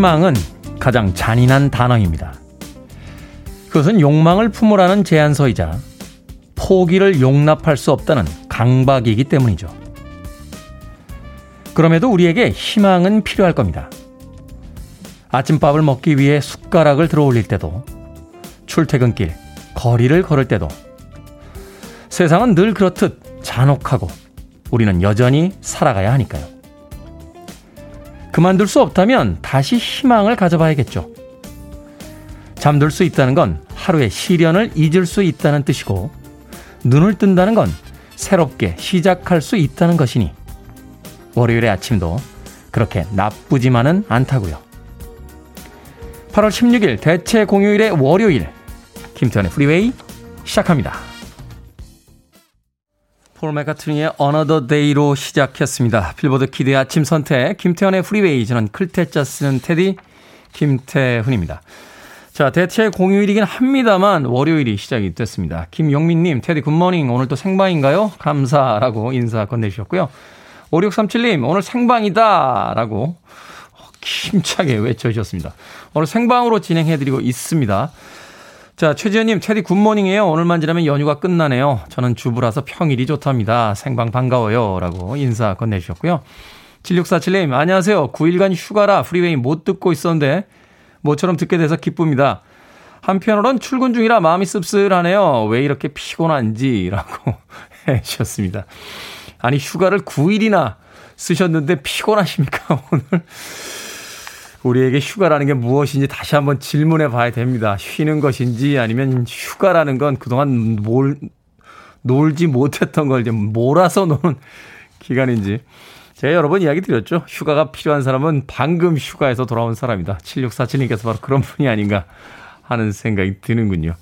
희망은 가장 잔인한 단어입니다. 그것은 욕망을 품으라는 제안서이자 포기를 용납할 수 없다는 강박이기 때문이죠. 그럼에도 우리에게 희망은 필요할 겁니다. 아침밥을 먹기 위해 숟가락을 들어 올릴 때도, 출퇴근길, 거리를 걸을 때도, 세상은 늘 그렇듯 잔혹하고 우리는 여전히 살아가야 하니까요. 그만둘 수 없다면 다시 희망을 가져봐야겠죠. 잠들 수 있다는 건 하루의 시련을 잊을 수 있다는 뜻이고, 눈을 뜬다는 건 새롭게 시작할 수 있다는 것이니, 월요일의 아침도 그렇게 나쁘지만은 않다고요. 8월 16일 대체 공휴일의 월요일, 김태훈의 프리웨이 시작합니다. 폴 맥카트니의 Another Day로 시작했습니다. 빌보드 kid의 아침 선택, 김태훈의 프리웨이, 저는 클 태 자 쓰는 테디, 김태훈입니다. 자, 대체 공휴일이긴 합니다만 월요일이 시작이 됐습니다. 김용민님, 테디 굿모닝, 오늘 또 생방인가요? 감사라고 인사 건네주셨고요. 5637님, 오늘 생방이다! 라고 힘차게 외쳐주셨습니다. 오늘 생방으로 진행해드리고 있습니다. 자, 최지현님, 테디 굿모닝이에요. 오늘만 지나면 연휴가 끝나네요. 저는 주부라서 평일이 좋답니다. 생방 반가워요. 라고 인사 건네주셨고요. 7647님, 안녕하세요. 9일간 휴가라 프리웨이 못 듣고 있었는데, 모처럼 듣게 돼서 기쁩니다. 한편으론 출근 중이라 마음이 씁쓸하네요. 왜 이렇게 피곤한지, 라고 해주셨습니다. 아니, 휴가를 9일이나 쓰셨는데 피곤하십니까, 오늘? 우리에게 휴가라는 게 무엇인지 다시 한번 질문해 봐야 됩니다. 쉬는 것인지 아니면 휴가라는 건 그동안 뭘, 놀지 못했던 걸 이제 몰아서 노는 기간인지. 제가 여러 번 이야기 드렸죠. 휴가가 필요한 사람은 방금 휴가에서 돌아온 사람이다. 7647님께서 바로 그런 분이 아닌가 하는 생각이 드는군요.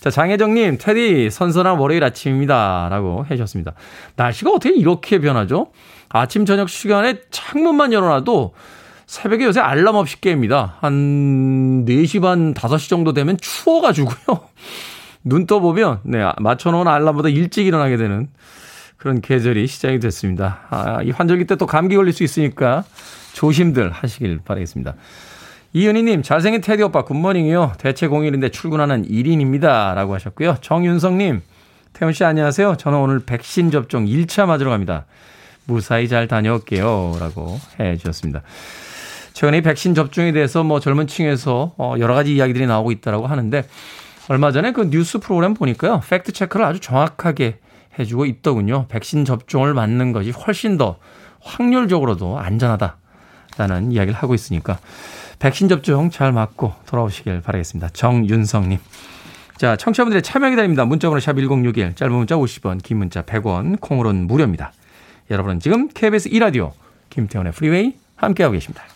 자, 장혜정님, 테디, 선선한 월요일 아침입니다. 라고 해주셨습니다. 날씨가 어떻게 이렇게 변하죠? 아침, 저녁 시간에 창문만 열어놔도 새벽에 요새 알람 없이 깹니다. 한 4시 반, 5시 정도 되면 추워가지고요. 눈 떠보면, 네, 맞춰놓은 알람보다 일찍 일어나게 되는 그런 계절이 시작이 됐습니다. 아, 이 환절기 때 또 감기 걸릴 수 있으니까 조심들 하시길 바라겠습니다. 이은희님, 잘생긴 테디 오빠 굿모닝이요. 대체 공일인데 출근하는 1인입니다. 라고 하셨고요. 정윤성님, 태훈 씨 안녕하세요. 저는 오늘 백신 접종 1차 맞으러 갑니다. 무사히 잘 다녀올게요. 라고 해 주셨습니다. 최근에 백신 접종에 대해서 뭐 젊은 층에서 어, 여러 가지 이야기들이 나오고 있다라고 하는데 얼마 전에 그 뉴스 프로그램 보니까요. fact check를 아주 정확하게 해주고 있더군요. 백신 접종을 맞는 것이 훨씬 더 확률적으로도 안전하다라는 이야기를 하고 있으니까 백신 접종 잘 맞고 돌아오시길 바라겠습니다. 정윤성님. 자, 청취자분들의 참여 기다립니다. 문자번호 샵 1061, 짧은 문자 50원, 긴 문자 100원, 콩으로는 무료입니다. 여러분은 지금 KBS 2라디오 김태훈의 프리웨이 함께하고 계십니다.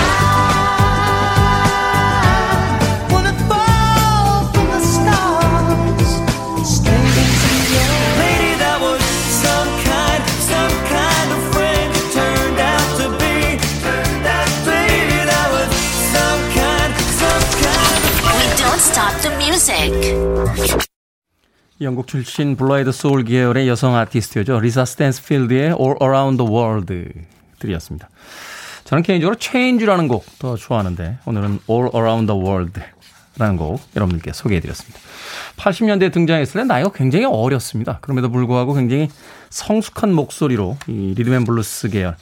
영국 출신 blue-eyed soul 계열의 여성 아티스트죠. 리사 스탠스필드의 All Around the World 들으셨습니다. 저는 개인적으로 Change라는 곡 더 좋아하는데 오늘은 All Around the World 라는 곡 여러분들께 소개해드렸습니다. 80년대에 등장했을 때 나이가 굉장히 어렸습니다. 그럼에도 불구하고 굉장히 성숙한 목소리로 이 rhythm and blues 계열의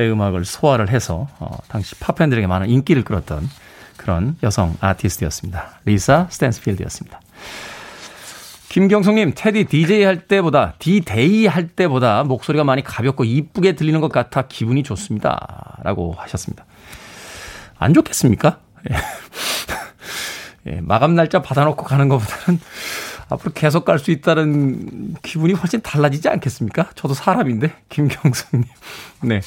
음악을 소화를 해서 어, 당시 팝팬들에게 많은 인기를 끌었던 그런 여성 아티스트였습니다. 리사 스탠스필드였습니다. 김경성님, 테디 DJ 할 때보다, D-Day 할 때보다 목소리가 많이 가볍고 이쁘게 들리는 것 같아 기분이 좋습니다. 라고 하셨습니다. 안 좋겠습니까? 예. 예, 마감 날짜 받아놓고 가는 것보다는 앞으로 계속 갈 수 있다는 기분이 훨씬 달라지지 않겠습니까? 저도 사람인데, 김경성님. 네.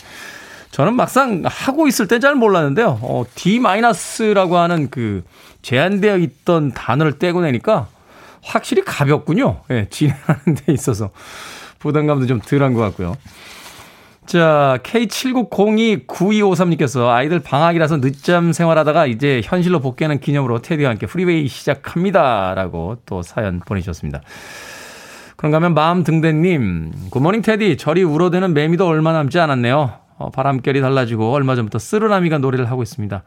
저는 막상 하고 있을 때잘 몰랐는데요. 어, D-라고 하는 그 제한되어 있던 단어를 떼고 내니까 확실히 가볍군요. 예, 진행하는 데 있어서. 부담감도 좀 덜한 것 같고요. 자, K79029253님께서 아이들 방학이라서 늦잠 생활하다가 이제 현실로 복귀하는 기념으로 테디와 함께 프리웨이 시작합니다. 라고 또 사연 보내주셨습니다. 그런가 하면 마음 등대님, good morning 테디, 저리 울어대는 매미도 얼마 남지 않았네요. 어, 바람결이 달라지고 얼마 전부터 쓰르라미가 노래를 하고 있습니다.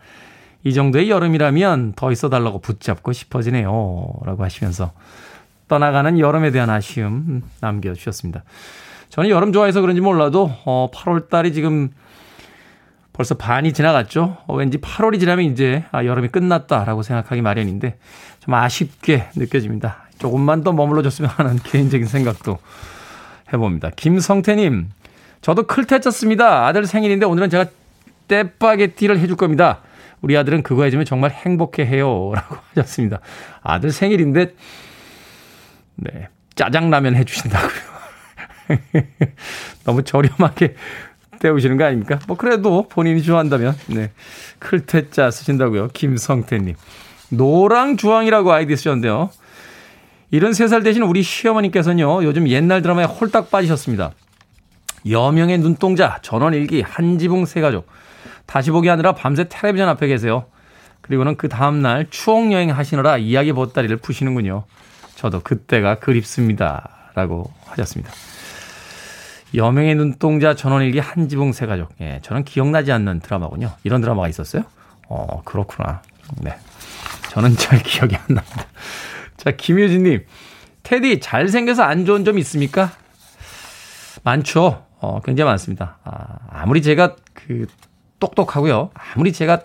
이 정도의 여름이라면 더 있어 달라고 붙잡고 싶어지네요. 라고 하시면서 떠나가는 여름에 대한 아쉬움 남겨주셨습니다. 저는 여름 좋아해서 그런지 몰라도 어 8월 달이 지금 벌써 반이 지나갔죠. 어, 왠지 8월이 지나면 이제 아, 여름이 끝났다라고 생각하기 마련인데 좀 아쉽게 느껴집니다. 조금만 더 머물러 줬으면 하는 개인적인 생각도 해봅니다. 김성태님, 저도 클테 짰습니다. 아들 생일인데 오늘은 제가 떼빠게티를 해줄 겁니다. 우리 아들은 그거 해주면 정말 행복해 해요. 라고 하셨습니다. 아들 생일인데, 네, 짜장라면 해주신다고요. 너무 저렴하게 때우시는 거 아닙니까? 뭐 그래도 본인이 좋아한다면 네. 클테짜 쓰신다고요. 김성태님. 노랑 주황이라고 아이디 쓰셨는데요. 73살 대신 우리 시어머니께서는요. 요즘 옛날 드라마에 홀딱 빠지셨습니다. 여명의 눈동자, 전원일기, 한지붕 세 가족. 다시 보기 하느라 밤새 텔레비전 앞에 계세요. 그리고는 그 다음날 추억여행 하시느라 이야기 보따리를 푸시는군요. 저도 그때가 그립습니다. 라고 하셨습니다. 여명의 눈동자 전원일기 한지붕 세 가족. 예, 저는 기억나지 않는 드라마군요. 이런 드라마가 있었어요? 어, 그렇구나. 네. 저는 잘 기억이 안 납니다. 자, 김효진님. 테디, 잘생겨서 안 좋은 점 있습니까? 많죠. 어, 굉장히 많습니다. 아, 아무리 제가 그, 똑똑하고요. 아무리 제가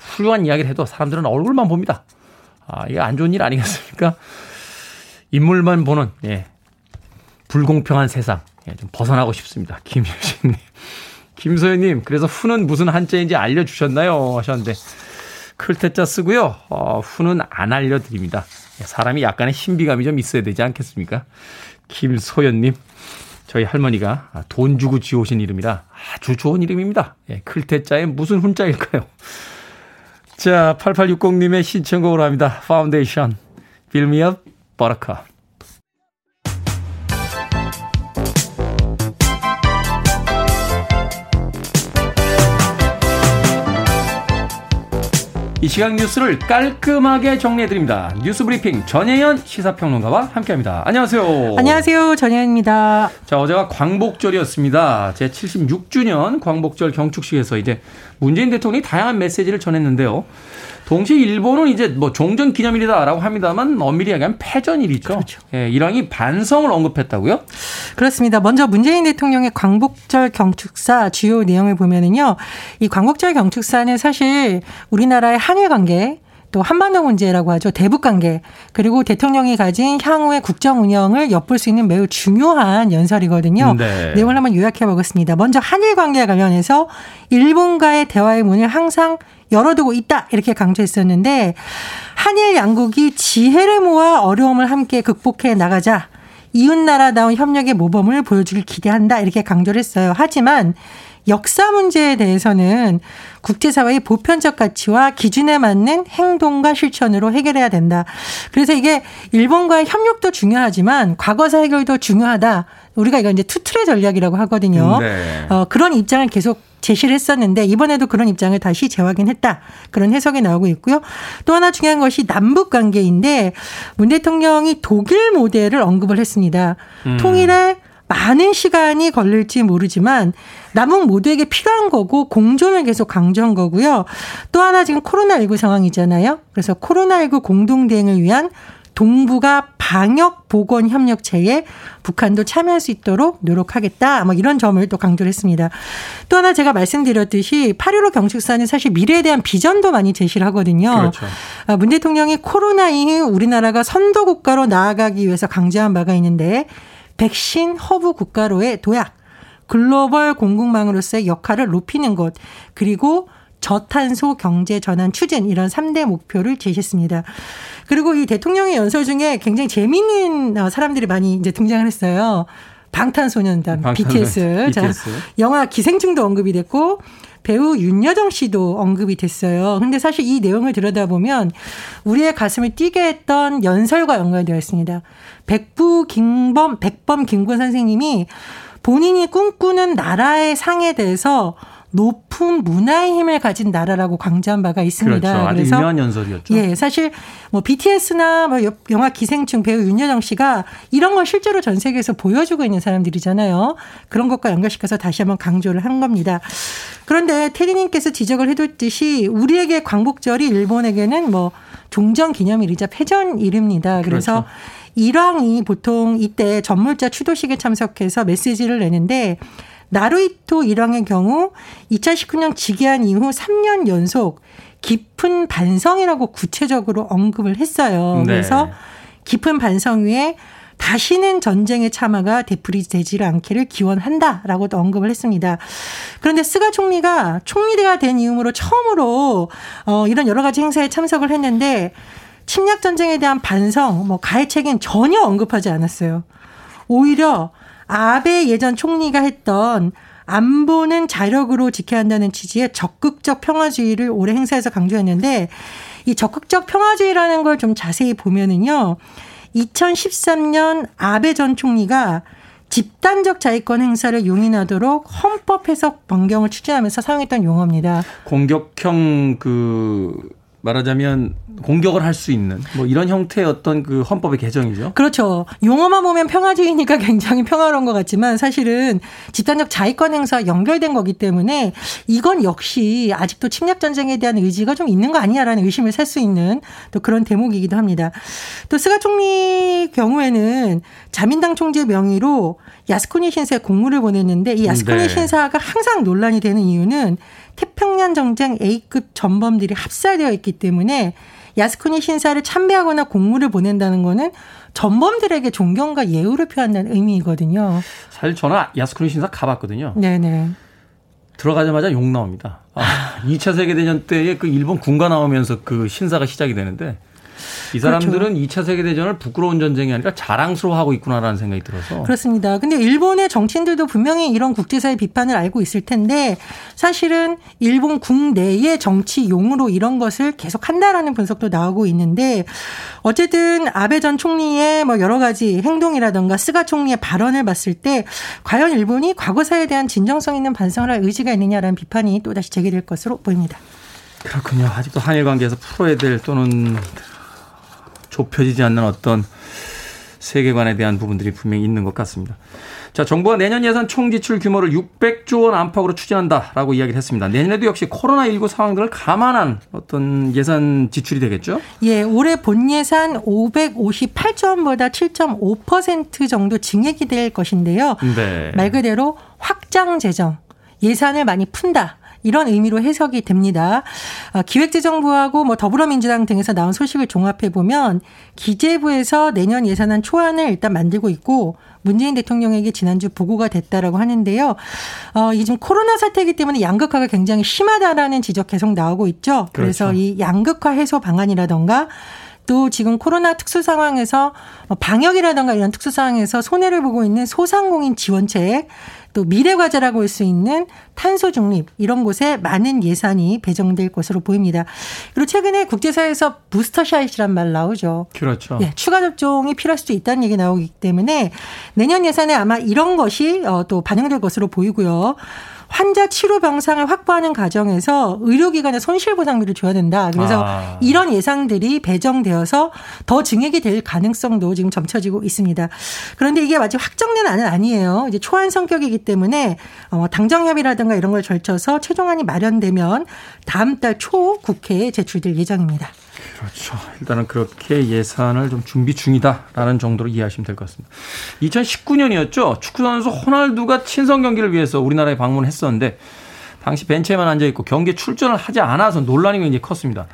훌륭한 이야기를 해도 사람들은 얼굴만 봅니다. 아, 이게 안 좋은 일 아니겠습니까? 인물만 보는, 예. 불공평한 세상. 예, 좀 벗어나고 싶습니다. 김효진님. 김소연님, 그래서 후는 무슨 한자인지 알려주셨나요? 하셨는데, 클테자 쓰고요. 어, 후는 안 알려드립니다. 예, 사람이 약간의 신비감이 좀 있어야 되지 않겠습니까? 김소연님, 저희 할머니가 돈 주고 지어오신 이름이라 아주 좋은 이름입니다. 예, 클 태 자에 무슨 훈자일까요? 자, 8860님의 신청곡으로 합니다. 파운데이션, Build Me Up Buttercup. 이 시각 뉴스를 깔끔하게 정리해드립니다. 뉴스 브리핑 전혜연 시사평론가와 함께합니다. 안녕하세요. 안녕하세요. 전혜연입니다. 자, 어제가 광복절이었습니다. 제 76주년 광복절 경축식에서 이제 문재인 대통령이 다양한 메시지를 전했는데요. 동시에 일본은 이제 뭐 종전 기념일이다라고 합니다만 엄밀히 얘기하면 패전일이죠. 그렇죠. 예, 이랑이 반성을 언급했다고요? 그렇습니다. 먼저 문재인 대통령의 광복절 경축사 주요 내용을 보면은요. 이 광복절 경축사는 사실 우리나라의 한일 관계 또 한반도 문제라고 하죠. 대북 관계 그리고 대통령이 가진 향후의 국정 운영을 엿볼 수 있는 매우 중요한 연설이거든요. 네. 내용을 한번 요약해 보겠습니다. 먼저 한일 관계 관련해서 일본과의 대화의 문을 항상 열어두고 있다 이렇게 강조했었는데 한일 양국이 지혜를 모아 어려움을 함께 극복해 나가자 이웃나라다운 협력의 모범을 보여주길 기대한다 이렇게 강조를 했어요. 하지만 역사 문제에 대해서는 국제사회의 보편적 가치와 기준에 맞는 행동과 실천으로 해결해야 된다. 그래서 이게 일본과의 협력도 중요하지만 과거사 해결도 중요하다. 우리가 이거 이제 투트레 전략이라고 하거든요. 네. 어, 그런 입장을 계속 제시를 했었는데 이번에도 그런 입장을 다시 재확인했다. 그런 해석이 나오고 있고요. 또 하나 중요한 것이 남북 관계인데 문 대통령이 독일 모델을 언급을 했습니다. 음. 통일에 많은 시간이 걸릴지 모르지만 남북 모두에게 필요한 거고 공존을 계속 강조한 거고요. 또 하나 지금 코로나19 상황이잖아요. 그래서 코로나19 공동대응을 위한 동북아 방역 보건 협력체에 북한도 참여할 수 있도록 노력하겠다. 뭐 이런 점을 또 강조를 했습니다. 또 하나 제가 말씀드렸듯이 8.15 경축사는 사실 미래에 대한 비전도 많이 제시를 하거든요. 그렇죠. 아, 문 대통령이 코로나 이후 우리나라가 선도 국가로 나아가기 위해서 강조한 바가 있는데 백신 허브 국가로의 도약, 글로벌 공급망으로서의 역할을 높이는 것, 그리고 저탄소 경제 전환 추진 이런 3대 목표를 제시했습니다. 그리고 이 대통령의 연설 중에 굉장히 재미있는 어, 사람들이 많이 이제 등장을 했어요. 방탄소년단, 방탄, BTS. BTS. 자, 영화 기생충도 언급이 됐고 배우 윤여정 씨도 언급이 됐어요. 근데 사실 이 내용을 들여다보면 우리의 가슴을 뛰게 했던 연설과 연관되어 있습니다. 백부 김범, 백범 김구 선생님이 본인이 꿈꾸는 나라의 상에 대해서 높은 문화의 힘을 가진 나라라고 강조한 바가 있습니다. 그렇죠. 아주 그래서 유명한 연설이었죠. 예, 사실 뭐 BTS나 뭐 영화 기생충 배우 윤여정 씨가 이런 걸 실제로 전 세계에서 보여주고 있는 사람들이잖아요. 그런 것과 연결시켜서 다시 한번 강조를 한 겁니다. 그런데 테리님께서 지적을 해뒀듯이 우리에게 광복절이 일본에게는 뭐 종전 기념일이자 패전일입니다. 그래서 그렇죠. 일왕이 보통 이때 전물자 추도식에 참석해서 메시지를 내는데 나루이토 일왕의 경우 2019년 즉위한 이후 3년 연속 깊은 반성이라고 구체적으로 언급을 했어요. 네. 그래서 깊은 반성 위에 다시는 전쟁의 참화가 되풀이되지를 않기를 기원한다라고도 언급을 했습니다. 그런데 스가 총리가 총리가 된 이후로 처음으로 어 이런 여러 가지 행사에 참석을 했는데 침략 전쟁에 대한 반성, 뭐 가해 책임 전혀 언급하지 않았어요. 오히려 아베 예전 총리가 했던 안보는 자력으로 지켜야 한다는 취지의 적극적 평화주의를 올해 행사에서 강조했는데 이 적극적 평화주의라는 걸 좀 자세히 보면은요. 2013년 아베 전 총리가 집단적 자위권 행사를 용인하도록 헌법 해석 변경을 추진하면서 사용했던 용어입니다. 공격형 그 말하자면 공격을 할 수 있는 뭐 이런 형태의 어떤 그 헌법의 개정이죠. 그렇죠. 용어만 보면 평화주의니까 굉장히 평화로운 것 같지만 사실은 집단적 자위권 행사 연결된 거기 때문에 이건 역시 아직도 침략 전쟁에 대한 의지가 좀 있는 거 아니냐라는 의심을 살 수 있는 또 그런 대목이기도 합니다. 또 스가 총리 경우에는 자민당 총재 명의로 야스쿠니 신사에 공문을 보냈는데 이 야스쿠니 네. 신사가 항상 논란이 되는 이유는 태평양 정쟁 A급 전범들이 합사되어 있기 때문에 야스쿠니 신사를 참배하거나 공물을 보낸다는 거는 전범들에게 존경과 예우를 표한다는 의미이거든요. 사실 저는 야스쿠니 신사 가봤거든요. 네네. 들어가자마자 욕 나옵니다. 아, 2차 세계대전 때에 그 일본 군가 나오면서 그 신사가 시작이 되는데 이 사람들은 그렇죠. 2차 세계대전을 부끄러운 전쟁이 아니라 자랑스러워하고 있구나라는 생각이 들어서. 그렇습니다. 근데 일본의 정치인들도 분명히 이런 국제사회 비판을 알고 있을 텐데 사실은 일본 국내의 정치 용으로 이런 것을 계속 한다라는 분석도 나오고 있는데 어쨌든 아베 전 총리의 뭐 여러 가지 행동이라던가 스가 총리의 발언을 봤을 때 과연 일본이 과거사에 대한 진정성 있는 반성을 할 의지가 있느냐라는 비판이 또다시 제기될 것으로 보입니다. 그렇군요. 아직도 한일 관계에서 풀어야 될 또는 좁혀지지 않는 어떤 세계관에 대한 부분들이 분명히 있는 것 같습니다. 자, 정부가 내년 예산 총 지출 규모를 600조 원 안팎으로 추진한다라고 이야기를 했습니다. 내년에도 역시 코로나19 상황들을 감안한 어떤 예산 지출이 되겠죠? 예, 올해 본 예산 558조 원보다 7.5% 정도 증액이 될 것인데요. 네. 말 그대로 확장 재정, 예산을 많이 푼다. 이런 의미로 해석이 됩니다. 어, 기획재정부하고 뭐 더불어민주당 등에서 나온 소식을 종합해 보면 기재부에서 내년 예산안 초안을 일단 만들고 있고 문재인 대통령에게 지난주 보고가 됐다라고 하는데요. 어, 이 지금 코로나 사태이기 때문에 양극화가 굉장히 심하다라는 지적 계속 나오고 있죠. 그래서 그렇죠. 이 양극화 해소 방안이라던가 또 지금 코로나 특수 상황에서 뭐 방역이라던가 이런 특수 상황에서 손해를 보고 있는 소상공인 지원책 또 미래 과제라고 할수 있는 탄소 중립 이런 곳에 많은 예산이 배정될 것으로 보입니다. 그리고 최근에 국제사회에서 부스터샷이란 말 나오죠. 그렇죠. 예, 추가 접종이 필요할 수도 있다는 얘기 나오기 때문에 내년 예산에 아마 이런 것이 어, 또 반영될 것으로 보이고요. 환자 치료 병상을 확보하는 과정에서 의료기관에 손실보상비를 줘야 된다. 그래서 아. 이런 예상들이 배정되어서 더 증액이 될 가능성도 지금 점쳐지고 있습니다. 그런데 이게 아직 확정된 안은 아니에요. 이제 초안 성격이기 때문에 어, 당정협의라든가 이런 걸 절쳐서 최종안이 마련되면 다음 달 초 국회에 제출될 예정입니다. 그렇죠. 일단은 그렇게 예산을 좀 준비 중이다라는 정도로 이해하시면 될 것 같습니다. 2019년이었죠. 축구선수 호날두가 친선 경기를 위해서 우리나라에 방문했었는데 당시 벤치에만 앉아 있고 경기에 출전을 하지 않아서 논란이 굉장히 컸습니다.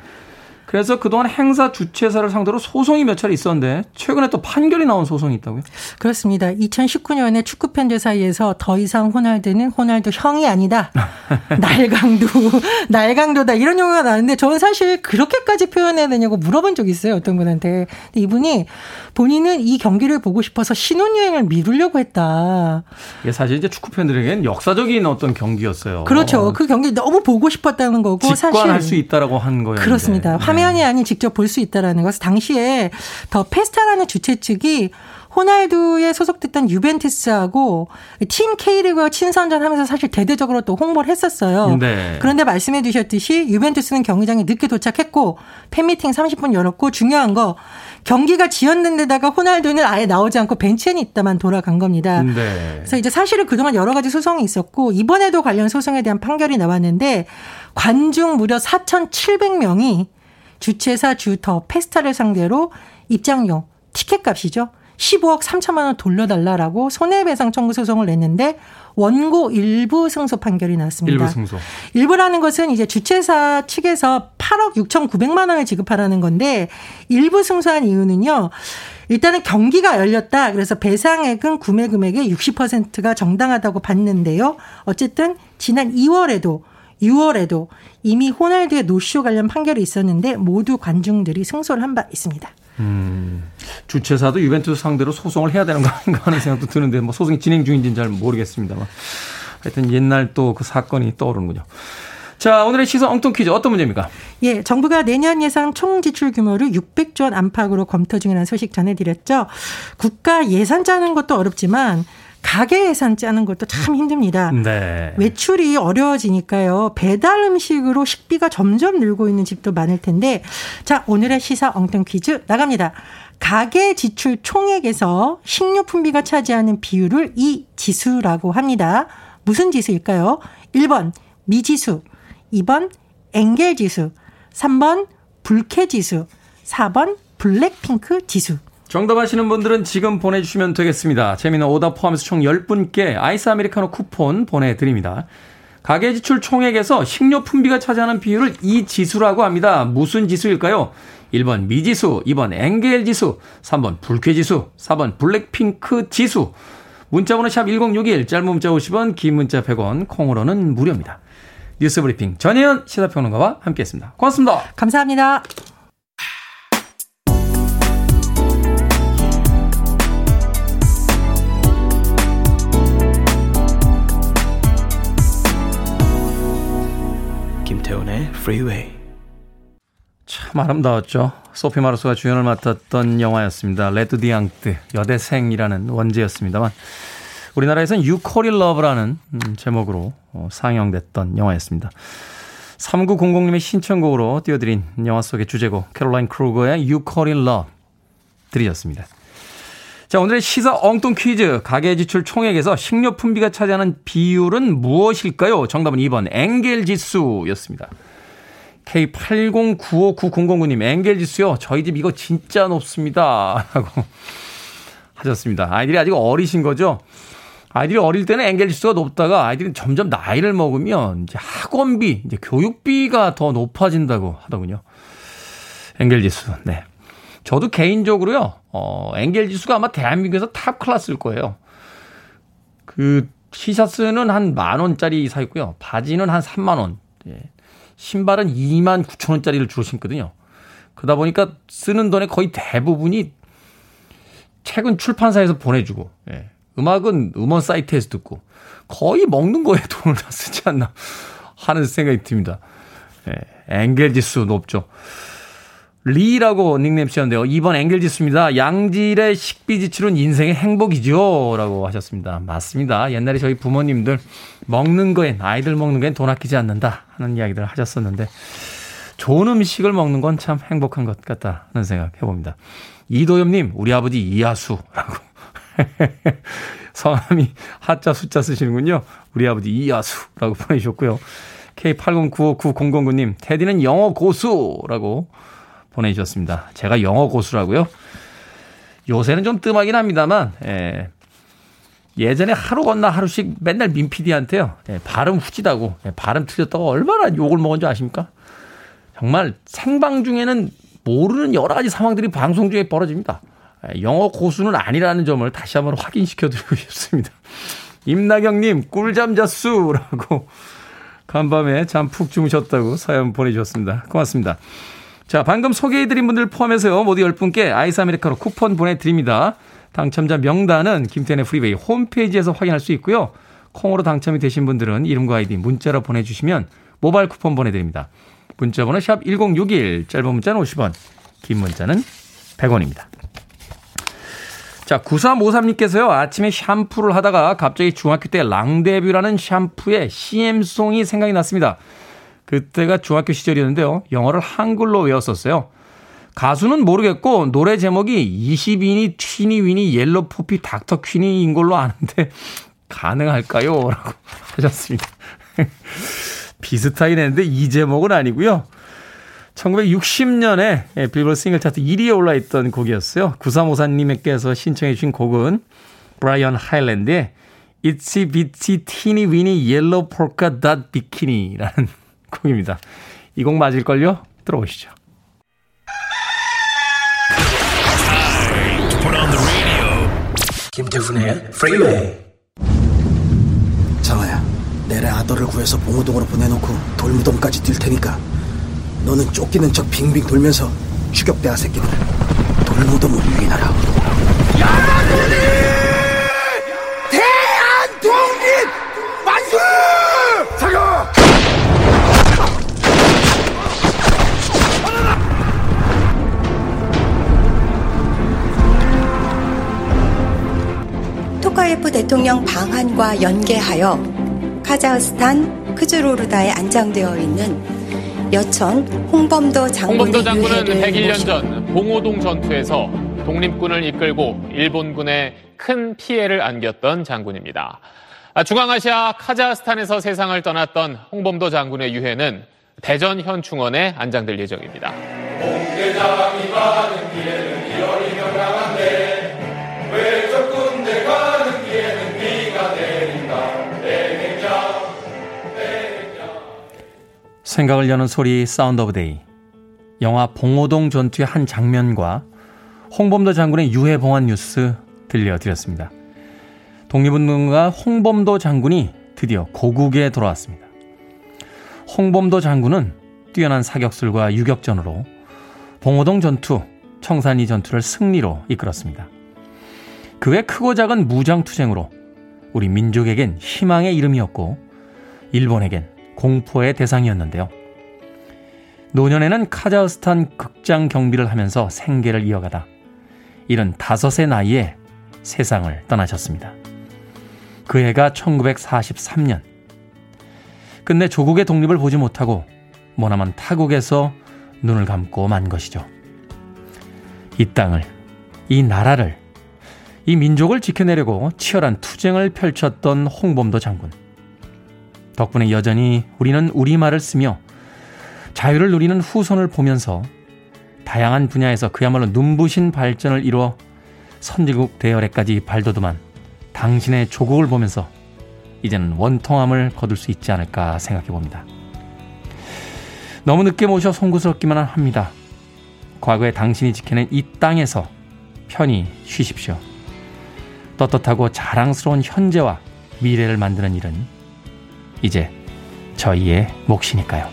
그래서 그동안 행사 주최사를 상대로 소송이 몇 차례 있었는데 최근에 또 판결이 나온 소송이 있다고요? 그렇습니다. 2019년에 축구 팬들 사이에서 더 이상 호날두는 호날두 형이 아니다. 날강도, 날강도다. 이런 용어가 나는데 저는 사실 그렇게까지 표현해야 되냐고 물어본 적이 있어요. 어떤 분한테. 근데 이분이 본인은 이 경기를 보고 싶어서 신혼여행을 미루려고 했다. 이게 사실 이제 축구 팬들에게는 역사적인 어떤 경기였어요. 그렇죠. 그 경기 너무 보고 싶었다는 거고 직관할 수 있다라고 한 거예요. 그렇습니다. 네. 화면이 아닌 직접 볼 수 있다라는 것을 당시에 더 페스타라는 주최 측이 호날두에 소속됐던 유벤투스하고 팀 K리그와 친선전 하면서 사실 대대적으로 또 홍보를 했었어요. 네. 그런데 말씀해 주셨듯이 유벤투스는 경기장에 늦게 도착했고 팬미팅 30분 열었고 중요한 거 경기가 지었는데다가 호날두는 아예 나오지 않고 벤치에 있다만 돌아간 겁니다. 네. 그래서 이제 사실은 그동안 여러 가지 소송이 있었고 이번에도 관련 소송에 대한 판결이 나왔는데 관중 무려 4,700명이 주최사 주더 페스타를 상대로 입장료, 티켓 값이죠. 15억 3천만 원 돌려달라라고 손해배상 청구 소송을 냈는데 원고 일부 승소 판결이 나왔습니다. 일부 승소. 일부라는 것은 이제 주최사 측에서 8억 6천9백만 원을 지급하라는 건데 일부 승소한 이유는요. 일단은 경기가 열렸다. 그래서 배상액은 구매 금액의 60%가 정당하다고 봤는데요. 어쨌든 지난 2월에도 6월에도 이미 호날두의 노쇼 관련 판결이 있었는데 모두 관중들이 승소를 한 바 있습니다. 음, 주최사도 유벤투스 상대로 소송을 해야 되는 거 아닌가 하는 생각도 드는데 뭐 소송이 진행 중인지는 잘 모르겠습니다만 하여튼 옛날 또 그 사건이 떠오르는군요. 자, 오늘의 시선 엉뚱 퀴즈 어떤 문제입니까? 예, 정부가 내년 예상 총 지출 규모를 600조 원 안팎으로 검토 중이라는 소식 전해드렸죠. 국가 예산 짜는 것도 어렵지만 가게 예산 짜는 것도 참 힘듭니다. 네. 외출이 어려워지니까요. 배달 음식으로 식비가 점점 늘고 있는 집도 많을 텐데 자, 오늘의 시사 엉뚱 퀴즈 나갑니다. 가계 지출 총액에서 식료품비가 차지하는 비율을 이 지수라고 합니다. 무슨 지수일까요? 1번 미지수, 2번 엥겔 지수, 3번 불쾌 지수, 4번 블랙핑크 지수. 정답 아시는 분들은 지금 보내주시면 되겠습니다. 재미는 오답 포함해서 총 10분께 아이스 아메리카노 쿠폰 보내드립니다. 가계 지출 총액에서 식료품비가 차지하는 비율을 이 지수라고 합니다. 무슨 지수일까요? 1번 미지수, 2번 엥겔 지수, 3번 불쾌 지수, 4번 블랙핑크 지수. 문자번호 샵 1061, 짧은 문자 50원, 긴 문자 100원, 콩으로는 무료입니다. 뉴스 브리핑 전혜연 시사평론가와 함께했습니다. 고맙습니다. 감사합니다. Freeway. 참 아름다웠죠. 소피 마르소가 주연을 맡았던 영화였습니다. L'Étudiante 여대생이라는 원제였습니다만 우리나라에서는 You Call It Love라는 음, 제목으로 어, 상영됐던 영화였습니다. 3900님의 신청곡으로 띄워드린 영화 속의 주제곡 캐롤라인 크루거의 You Call It Love 들으셨습니다. 자, 오늘의 시사 엉뚱 퀴즈. 가계 지출 총액에서 식료품비가 차지하는 비율은 무엇일까요? 정답은 2번 엥겔 지수였습니다. K80959009님, 엥겔 지수요. 저희 집 이거 진짜 높습니다. 라고 하셨습니다. 아이들이 아직 어리신 거죠? 아이들이 어릴 때는 엥겔 지수가 높다가 아이들이 점점 나이를 먹으면 이제 학원비, 이제 교육비가 더 높아진다고 하더군요. 엥겔 지수. 네. 저도 개인적으로요, 어, 엥겔 지수가 아마 대한민국에서 top class일 거예요. 그, 티셔츠는 한 만 원짜리 사 있고요. 바지는 한 3만 원. 예. 신발은 2만 9천 원짜리를 주로 신거든요. 그러다 보니까 쓰는 돈의 거의 대부분이 책은 출판사에서 보내주고, 예. 음악은 음원 사이트에서 듣고, 거의 먹는 거에 돈을 다 쓰지 않나 하는 생각이 듭니다. 예. 앵겔 지수 높죠. 리라고 닉네임 쓰셨는데요. 2번 앵겔 지수입니다. 양질의 식비 지출은 인생의 행복이죠. 라고 하셨습니다. 맞습니다. 옛날에 저희 부모님들 먹는 거엔, 아이들 먹는 거엔 돈 아끼지 않는다. 하는 이야기들을 하셨었는데, 좋은 음식을 먹는 건 참 행복한 것 같다는 생각 해봅니다. 이도엽님, 우리 아버지 이하수라고. 성함이 하자 숫자 쓰시는군요. 우리 아버지 이하수라고 보내주셨고요. K80959009님, 테디는 영어 고수라고 보내주셨습니다. 제가 영어 고수라고요? 요새는 좀 뜸하긴 합니다만, 예. 예전에 하루 건너 하루씩 맨날 민 PD한테요. 예, 발음 후지다고, 예, 발음 틀렸다고 얼마나 욕을 먹은 줄 아십니까? 정말 생방 중에는 모르는 여러 가지 상황들이 방송 중에 벌어집니다. 영어 고수는 아니라는 점을 다시 한번 확인시켜 드리고 싶습니다. 임나경님, 꿀잠 잤수라고 간밤에 잠 푹 주무셨다고 사연 보내주셨습니다. 고맙습니다. 자, 방금 소개해드린 분들 포함해서요, 모두 10분께 아이스 아메리카노 쿠폰 보내드립니다. 당첨자 명단은 김태훈의 프리웨이 홈페이지에서 확인할 수 있고요. 콩으로 당첨이 되신 분들은 이름과 아이디 문자로 보내주시면 모바일 쿠폰 보내드립니다. 문자번호 샵 1061, 짧은 문자는 50원, 긴 문자는 100원입니다. 자, 9353님께서요, 아침에 샴푸를 하다가 갑자기 중학교 때 랑데뷰라는 샴푸의 CM송이 생각이 났습니다. 그때가 중학교 시절이었는데요. 영어를 한글로 외웠었어요. 가수는 모르겠고, 노래 제목이 20이니, 튀니, 위니, 옐로 포피, 닥터 퀴니인 걸로 아는데, 가능할까요? 라고 하셨습니다. 비슷하긴 했는데, 이 제목은 아니고요. 1960년에 예, 빌보드 싱글 차트 1위에 올라있던 곡이었어요. 9354님께서 신청해 주신 곡은 브라이언 하일랜드의 Itsy Bitsy Teeny Weeny Yellow Polka Dot Bikini라는 곡입니다. 이 곡 맞을걸요? 들어보시죠. 김태훈의 프리웨이 장아야 내래 아들을 구해서 봉우동으로 보내놓고 돌무동까지 뛸 테니까 너는 쫓기는 척 빙빙 돌면서 추격대하 새끼들 돌무덤을 유인하라. 야, 대통령 방한과 연계하여 카자흐스탄 크즈로르다에 안장되어 있는 여천 홍범도 장군의 홍범도 장군은 101년 모시고 전 봉오동 전투에서 독립군을 이끌고 일본군에 큰 피해를 안겼던 장군입니다. 아, 중앙아시아 카자흐스탄에서 세상을 떠났던 홍범도 장군의 유해는 대전 현충원에 안장될 예정입니다. 생각을 여는 소리 Sound of Day. 영화 봉오동 전투의 한 장면과 홍범도 장군의 유해 봉환 뉴스 들려드렸습니다. 독립운동가 홍범도 장군이 드디어 고국에 돌아왔습니다. 홍범도 장군은 뛰어난 사격술과 유격전으로 봉오동 전투, 청산리 전투를 승리로 이끌었습니다. 그 외 크고 작은 무장투쟁으로 우리 민족에겐 희망의 이름이었고 일본에겐 공포의 대상이었는데요. 노년에는 카자흐스탄 극장 경비를 하면서 생계를 이어가다 이른 다섯의 나이에 세상을 떠나셨습니다. 그 해가 1943년. 끝내 조국의 독립을 보지 못하고 머나먼 타국에서 눈을 감고 만 것이죠. 이 땅을, 이 나라를, 이 민족을 지켜내려고 치열한 투쟁을 펼쳤던 홍범도 장군. 덕분에 여전히 우리는 우리말을 쓰며 자유를 누리는 후손을 보면서 다양한 분야에서 그야말로 눈부신 발전을 이루어 선진국 대열에까지 발돋움한 당신의 조국을 보면서 이제는 원통함을 거둘 수 있지 않을까 생각해 봅니다. 너무 늦게 모셔 송구스럽기만 합니다. 과거에 당신이 지켜낸 이 땅에서 편히 쉬십시오. 떳떳하고 자랑스러운 현재와 미래를 만드는 일은 이제 저희의 몫이니까요.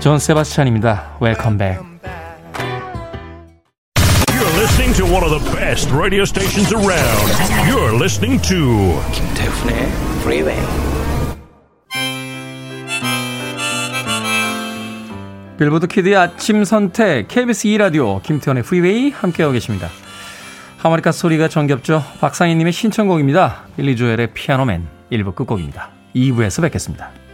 존 세바스찬입니다. Welcome Back. You're listening to one of the best radio stations around. You're listening to 김태훈의 프 Billboard Kid의 아침 선택 KBS 2라디오 김태훈의 프리웨이 함께하고 계십니다. 하모니카 소리가 정겹죠. 박상희님의 신청곡입니다. 빌리 조엘의 Piano Man 1부 끝곡입니다. 2부에서 뵙겠습니다.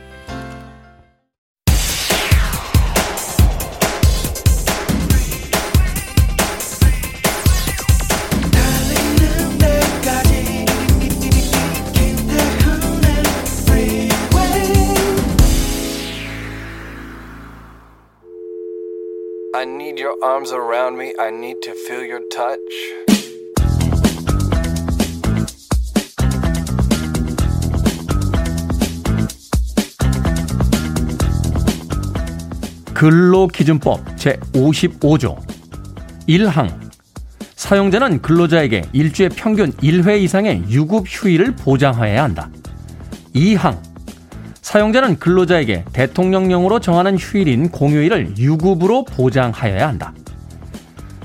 I need your arms around me. I need to feel your touch. 근로기준법 제55조 1항 사용자는 근로자에게 일주에 평균 1회 이상의 유급 휴일을 보장하여야 한다. 2항 사용자는 근로자에게 대통령령으로 정하는 휴일인 공휴일을 유급으로 보장하여야 한다.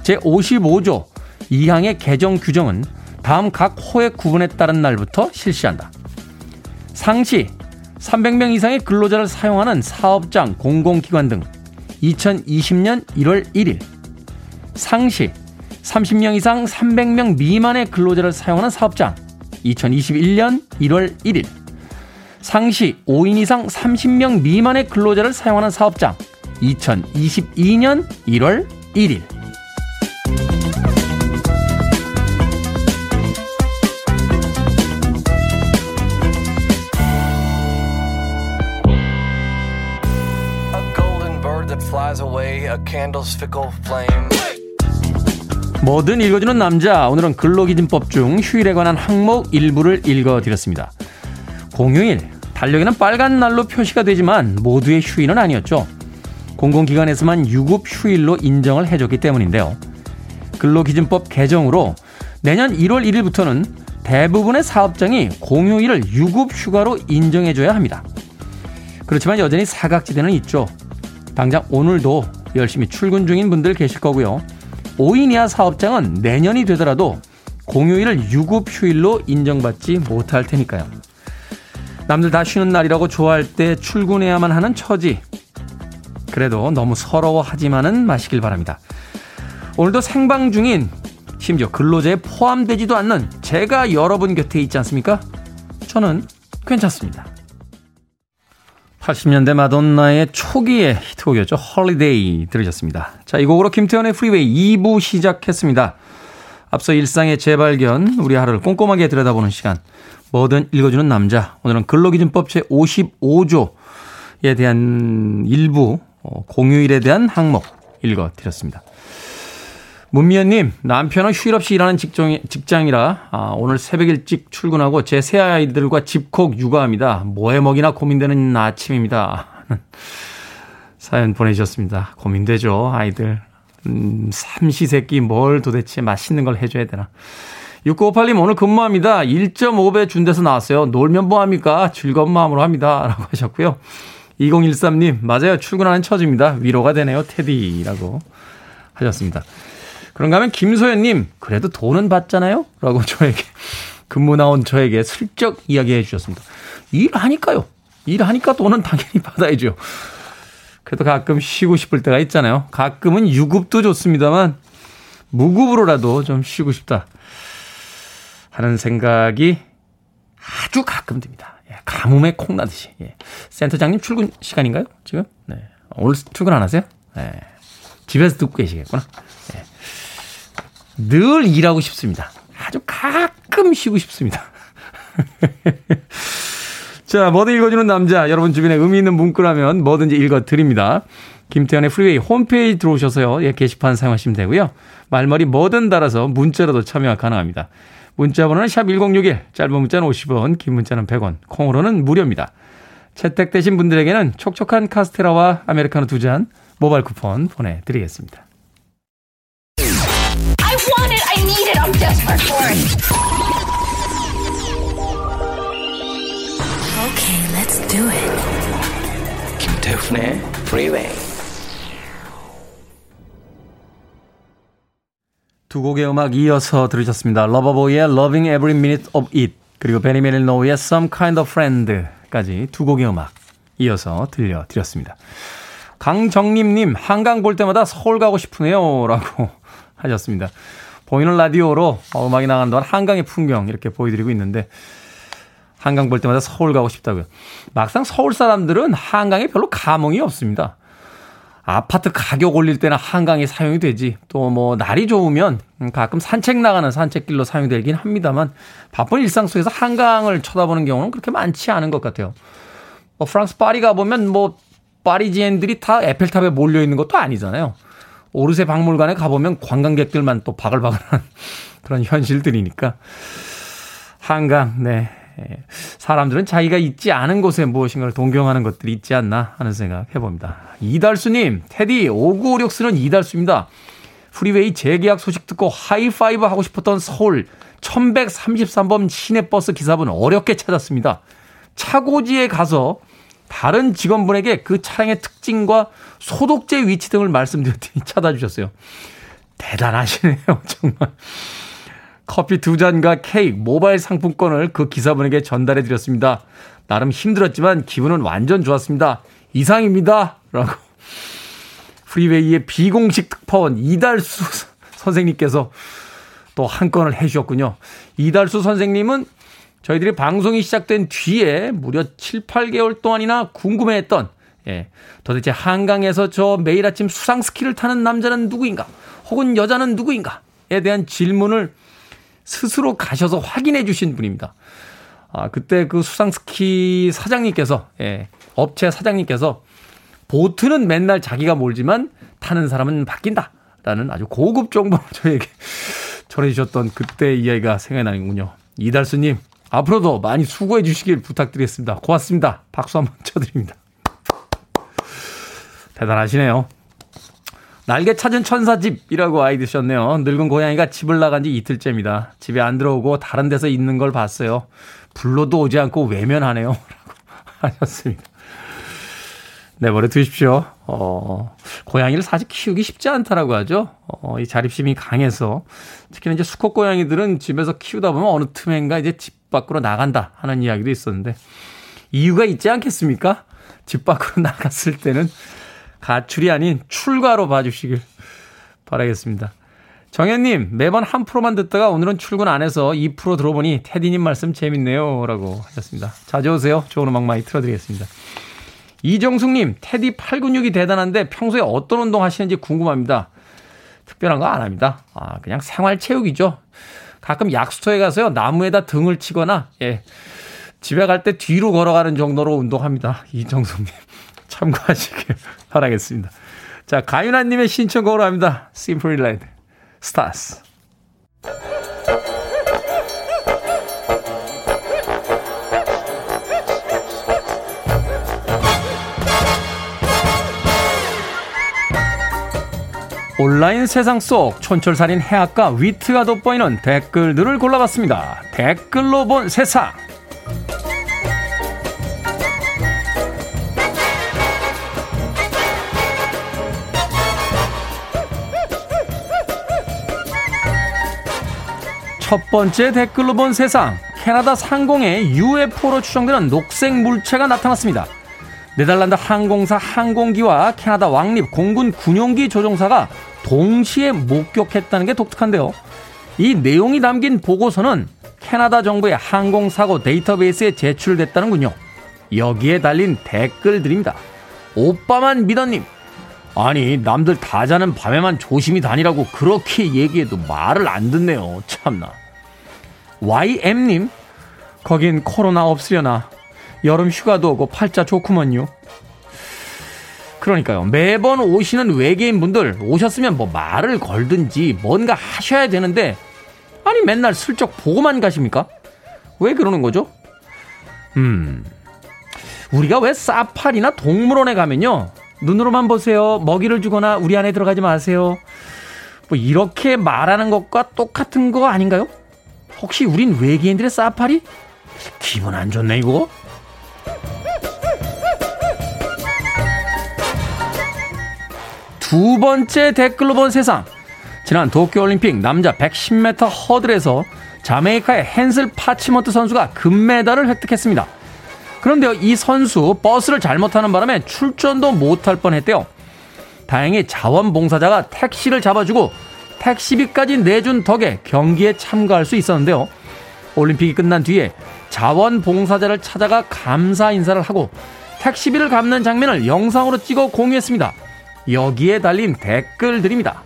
제55조 2항의 개정 규정은 다음 각 호의 구분에 따른 날부터 실시한다. 상시 300명 이상의 근로자를 사용하는 사업장, 공공기관 등 2020년 1월 1일 상시 30명 이상 300명 미만의 근로자를 사용하는 사업장 2021년 1월 1일 상시 5인 이상 30명 미만의 근로자를 사용하는 사업장. 2022년 1월 1일. 뭐든 읽어주는 남자. 오늘은 근로기준법 중 휴일에 관한 항목 일부를 읽어드렸습니다. 공휴일 달력에는 빨간 날로 표시가 되지만 모두의 휴일은 아니었죠. 공공기관에서만 유급 휴일로 인정을 해줬기 때문인데요. 근로기준법 개정으로 내년 1월 1일부터는 대부분의 사업장이 공휴일을 유급 휴가로 인정해줘야 합니다. 그렇지만 여전히 사각지대는 있죠. 당장 오늘도 열심히 출근 중인 분들 계실 거고요. 5인 이하 사업장은 내년이 되더라도 공휴일을 유급 휴일로 인정받지 못할 테니까요. 남들 다 쉬는 날이라고 좋아할 때 출근해야만 하는 처지. 그래도 너무 서러워하지만은 마시길 바랍니다. 오늘도 생방 중인 심지어 근로자에 포함되지도 않는 제가 여러분 곁에 있지 않습니까? 저는 괜찮습니다. 80년대 마돈나의 초기의 히트곡이었죠. Holiday 들으셨습니다. 자, 이 곡으로 김태훈의 프리웨이 2부 시작했습니다. 앞서 일상의 재발견, 우리 하루를 꼼꼼하게 들여다보는 시간. 뭐든 읽어주는 남자. 오늘은 근로기준법 제55조에 대한 일부 어, 공휴일에 대한 항목 읽어드렸습니다. 문미연님, 남편은 휴일 없이 일하는 직종, 직장이라 아, 오늘 새벽 일찍 출근하고 전 세 아이들과 집콕 육아합니다. 뭐해 먹이나 고민되는 아침입니다. 사연 보내주셨습니다. 고민되죠, 아이들. 음, 삼시세끼 뭘 도대체 맛있는 걸 해줘야 되나. 6958님 오늘 근무합니다. 1.5배 준 데서 나왔어요. 놀면 뭐합니까? 즐거운 마음으로 합니다. 라고 하셨고요. 2013님 맞아요. 출근하는 처지입니다. 위로가 되네요. 테디라고 하셨습니다. 그런가 하면 김소연님, 그래도 돈은 받잖아요? 라고 저에게, 근무 나온 저에게 슬쩍 이야기해 주셨습니다. 일하니까요. 일하니까 돈은 당연히 받아야죠. 그래도 가끔 쉬고 싶을 때가 있잖아요. 가끔은 유급도 좋습니다만, 무급으로라도 좀 쉬고 싶다. 하는 생각이 아주 가끔 듭니다. 예, 가뭄에 콩나듯이. 예. 센터장님 출근 시간인가요? 지금? 네. 오늘 출근 안 하세요? 네. 집에서 듣고 계시겠구나. 예. 늘 일하고 싶습니다. 아주 가끔 쉬고 싶습니다. 자, 뭐든 읽어주는 남자. 여러분 주변에 의미 있는 문구라면 뭐든지 읽어드립니다. 김태훈의 프리웨이 홈페이지 들어오셔서요. 예, 게시판 사용하시면 되고요. 말머리 뭐든 달아서 문자로도 참여가 가능합니다. 문자 번호는 샵 1061, 짧은 문자는 50원, 긴 문자는 100원, 콩으로는 무료입니다. 채택되신 분들에게는 촉촉한 카스테라와 아메리카노 두 잔 모바일 쿠폰 보내드리겠습니다. want it. I need it. I'm desperate for it. Okay, let's do it. 김태훈의 Freeway. 두 곡의 음악 이어서 들으셨습니다. 러버보이의 Loving Every Minute of It 그리고 베니 메릴노우의 Some Kind of Friend까지 두 곡의 음악 이어서 들려드렸습니다. 강정림님 한강 볼 때마다 서울 가고 싶으네요 라고 하셨습니다. 보이는 라디오로 어, 음악이 나간 동안 한강의 풍경 이렇게 보여드리고 있는데 한강 볼 때마다 서울 가고 싶다고요. 막상 서울 사람들은 한강에 별로 감흥이 없습니다. 아파트 가격 올릴 때는 한강이 사용이 되지. 또 뭐 날이 좋으면 가끔 산책 나가는 산책길로 사용이 되긴 합니다만 바쁜 일상 속에서 한강을 쳐다보는 경우는 그렇게 많지 않은 것 같아요. 뭐 프랑스 파리 가보면 뭐 파리지엔들이 다 에펠탑에 몰려 있는 것도 아니잖아요. 오르세 박물관에 가보면 관광객들만 또 바글바글한 그런 현실들이니까. 한강, 네. 사람들은 자기가 있지 않은 곳에 무엇인가를 동경하는 것들이 있지 않나 하는 생각 해봅니다. 이달수님, 테디 5956쓰는 이달수입니다. 프리웨이 재계약 소식 듣고 하이파이브 하고 싶었던 서울 1133번 시내버스 기사분 어렵게 찾았습니다. 차고지에 가서 다른 직원분에게 그 차량의 특징과 소독제 위치 등을 말씀드렸더니 찾아주셨어요. 대단하시네요, 정말. 커피 두 잔과 케이크, 모바일 상품권을 그 기사분에게 전달해 드렸습니다. 나름 힘들었지만 기분은 완전 좋았습니다. 이상입니다. 라고. 프리웨이의 비공식 특파원 이달수 선생님께서 또 한 건을 해 주셨군요. 이달수 선생님은 저희들이 방송이 시작된 뒤에 무려 7, 8개월 동안이나 궁금해했던 예, 도대체 한강에서 저 매일 아침 수상 스키를 타는 남자는 누구인가? 혹은 여자는 누구인가?에 대한 질문을 스스로 가셔서 확인해 주신 분입니다. 아, 그때 그 수상 스키 사장님께서, 예, 업체 사장님께서 보트는 맨날 자기가 몰지만 타는 사람은 바뀐다. 라는 아주 고급 정보를 저에게 전해주셨던 그때 이야기가 생각나는군요. 이달수님, 앞으로도 많이 수고해 주시길 부탁드리겠습니다. 고맙습니다. 박수 한번 쳐드립니다. 대단하시네요. 날개 찾은 천사집이라고 아이 드셨네요. 늙은 고양이가 집을 나간 지 이틀째입니다. 집에 안 들어오고 다른 데서 있는 걸 봤어요. 불러도 오지 않고 외면하네요. 라고 하셨습니다. 내버려 두십시오. 어, 고양이를 사실 키우기 쉽지 않다라고 하죠. 어, 이 자립심이 강해서 특히나 이제 수컷 고양이들은 집에서 키우다 보면 어느 틈엔가 이제 집 밖으로 나간다 하는 이야기도 있었는데 이유가 있지 않겠습니까? 집 밖으로 나갔을 때는 가출이 아닌 출가로 봐주시길 바라겠습니다. 정현님, 매번 한 프로만 듣다가 오늘은 출근 안 해서 2프로 들어보니 테디님 말씀 재밌네요. 라고 하셨습니다. 자주 오세요. 좋은 음악 많이 틀어드리겠습니다. 이정숙님, 테디 팔 근육이 대단한데 평소에 어떤 운동 하시는지 궁금합니다. 특별한 거 안 합니다. 아, 그냥 생활 체육이죠. 가끔 약수터에 가서요, 나무에다 등을 치거나, 예, 집에 갈 때 뒤로 걸어가는 정도로 운동합니다. 이정숙님. 참고하시길 바라겠습니다. 자, 가윤아님의 신청곡으로 합니다. Simply Red, Stars. 온라인 세상 속 촌철살인 해학과 위트가 돋보이는 댓글들을 골라봤습니다. 댓글로 본 세상. 첫 번째 댓글로 본 세상. 캐나다 상공에 UFO로 추정되는 녹색 물체가 나타났습니다. 네덜란드 항공사 항공기와 캐나다 왕립 공군 군용기 조종사가 동시에 목격했다는 게 독특한데요. 이 내용이 담긴 보고서는 캐나다 정부의 항공사고 데이터베이스에 제출됐다는군요. 여기에 달린 댓글들입니다. 오빠만 믿었님. 아니, 남들 다 자는 밤에만 조심히 다니라고 그렇게 얘기해도 말을 안 듣네요. 참나. YM님, 거긴 코로나 없으려나. 여름 휴가도 오고 팔자 좋구먼요. 그러니까요. 매번 오시는 외계인 분들 오셨으면 뭐 말을 걸든지 뭔가 하셔야 되는데, 아니, 맨날 슬쩍 보고만 가십니까? 왜 그러는 거죠? 음. 우리가 왜 사파리나 동물원에 가면요. 눈으로만 보세요. 먹이를 주거나 우리 안에 들어가지 마세요. 뭐 이렇게 말하는 것과 똑같은 거 아닌가요? 혹시 우린 외계인들의 사파리? 기분 안 좋네 이거. 두 번째 댓글로 본 세상. 지난 도쿄올림픽 남자 110m 허들에서 자메이카의 헨슬 파치먼트 선수가 금메달을 획득했습니다. 그런데요, 이 선수 버스를 잘못하는 바람에 출전도 못할 뻔했대요. 다행히 자원봉사자가 택시를 잡아주고 택시비까지 내준 덕에 경기에 참가할 수 있었는데요. 올림픽이 끝난 뒤에 자원봉사자를 찾아가 감사 인사를 하고 택시비를 갚는 장면을 영상으로 찍어 공유했습니다. 여기에 달린 댓글들입니다.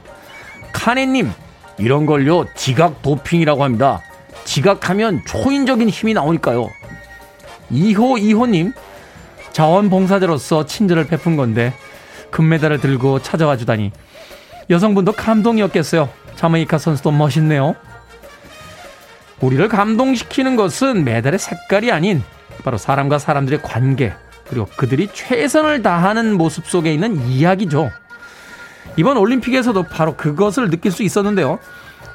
카네님, 이런 걸요, 지각 도핑이라고 합니다. 지각하면 초인적인 힘이 나오니까요. 2호 2호님 자원봉사자로서 친절을 베푼 건데 금메달을 들고 찾아와 주다니 여성분도 감동이었겠어요. 자메이카 선수도 멋있네요. 우리를 감동시키는 것은 메달의 색깔이 아닌 바로 사람과 사람들의 관계 그리고 그들이 최선을 다하는 모습 속에 있는 이야기죠. 이번 올림픽에서도 바로 그것을 느낄 수 있었는데요.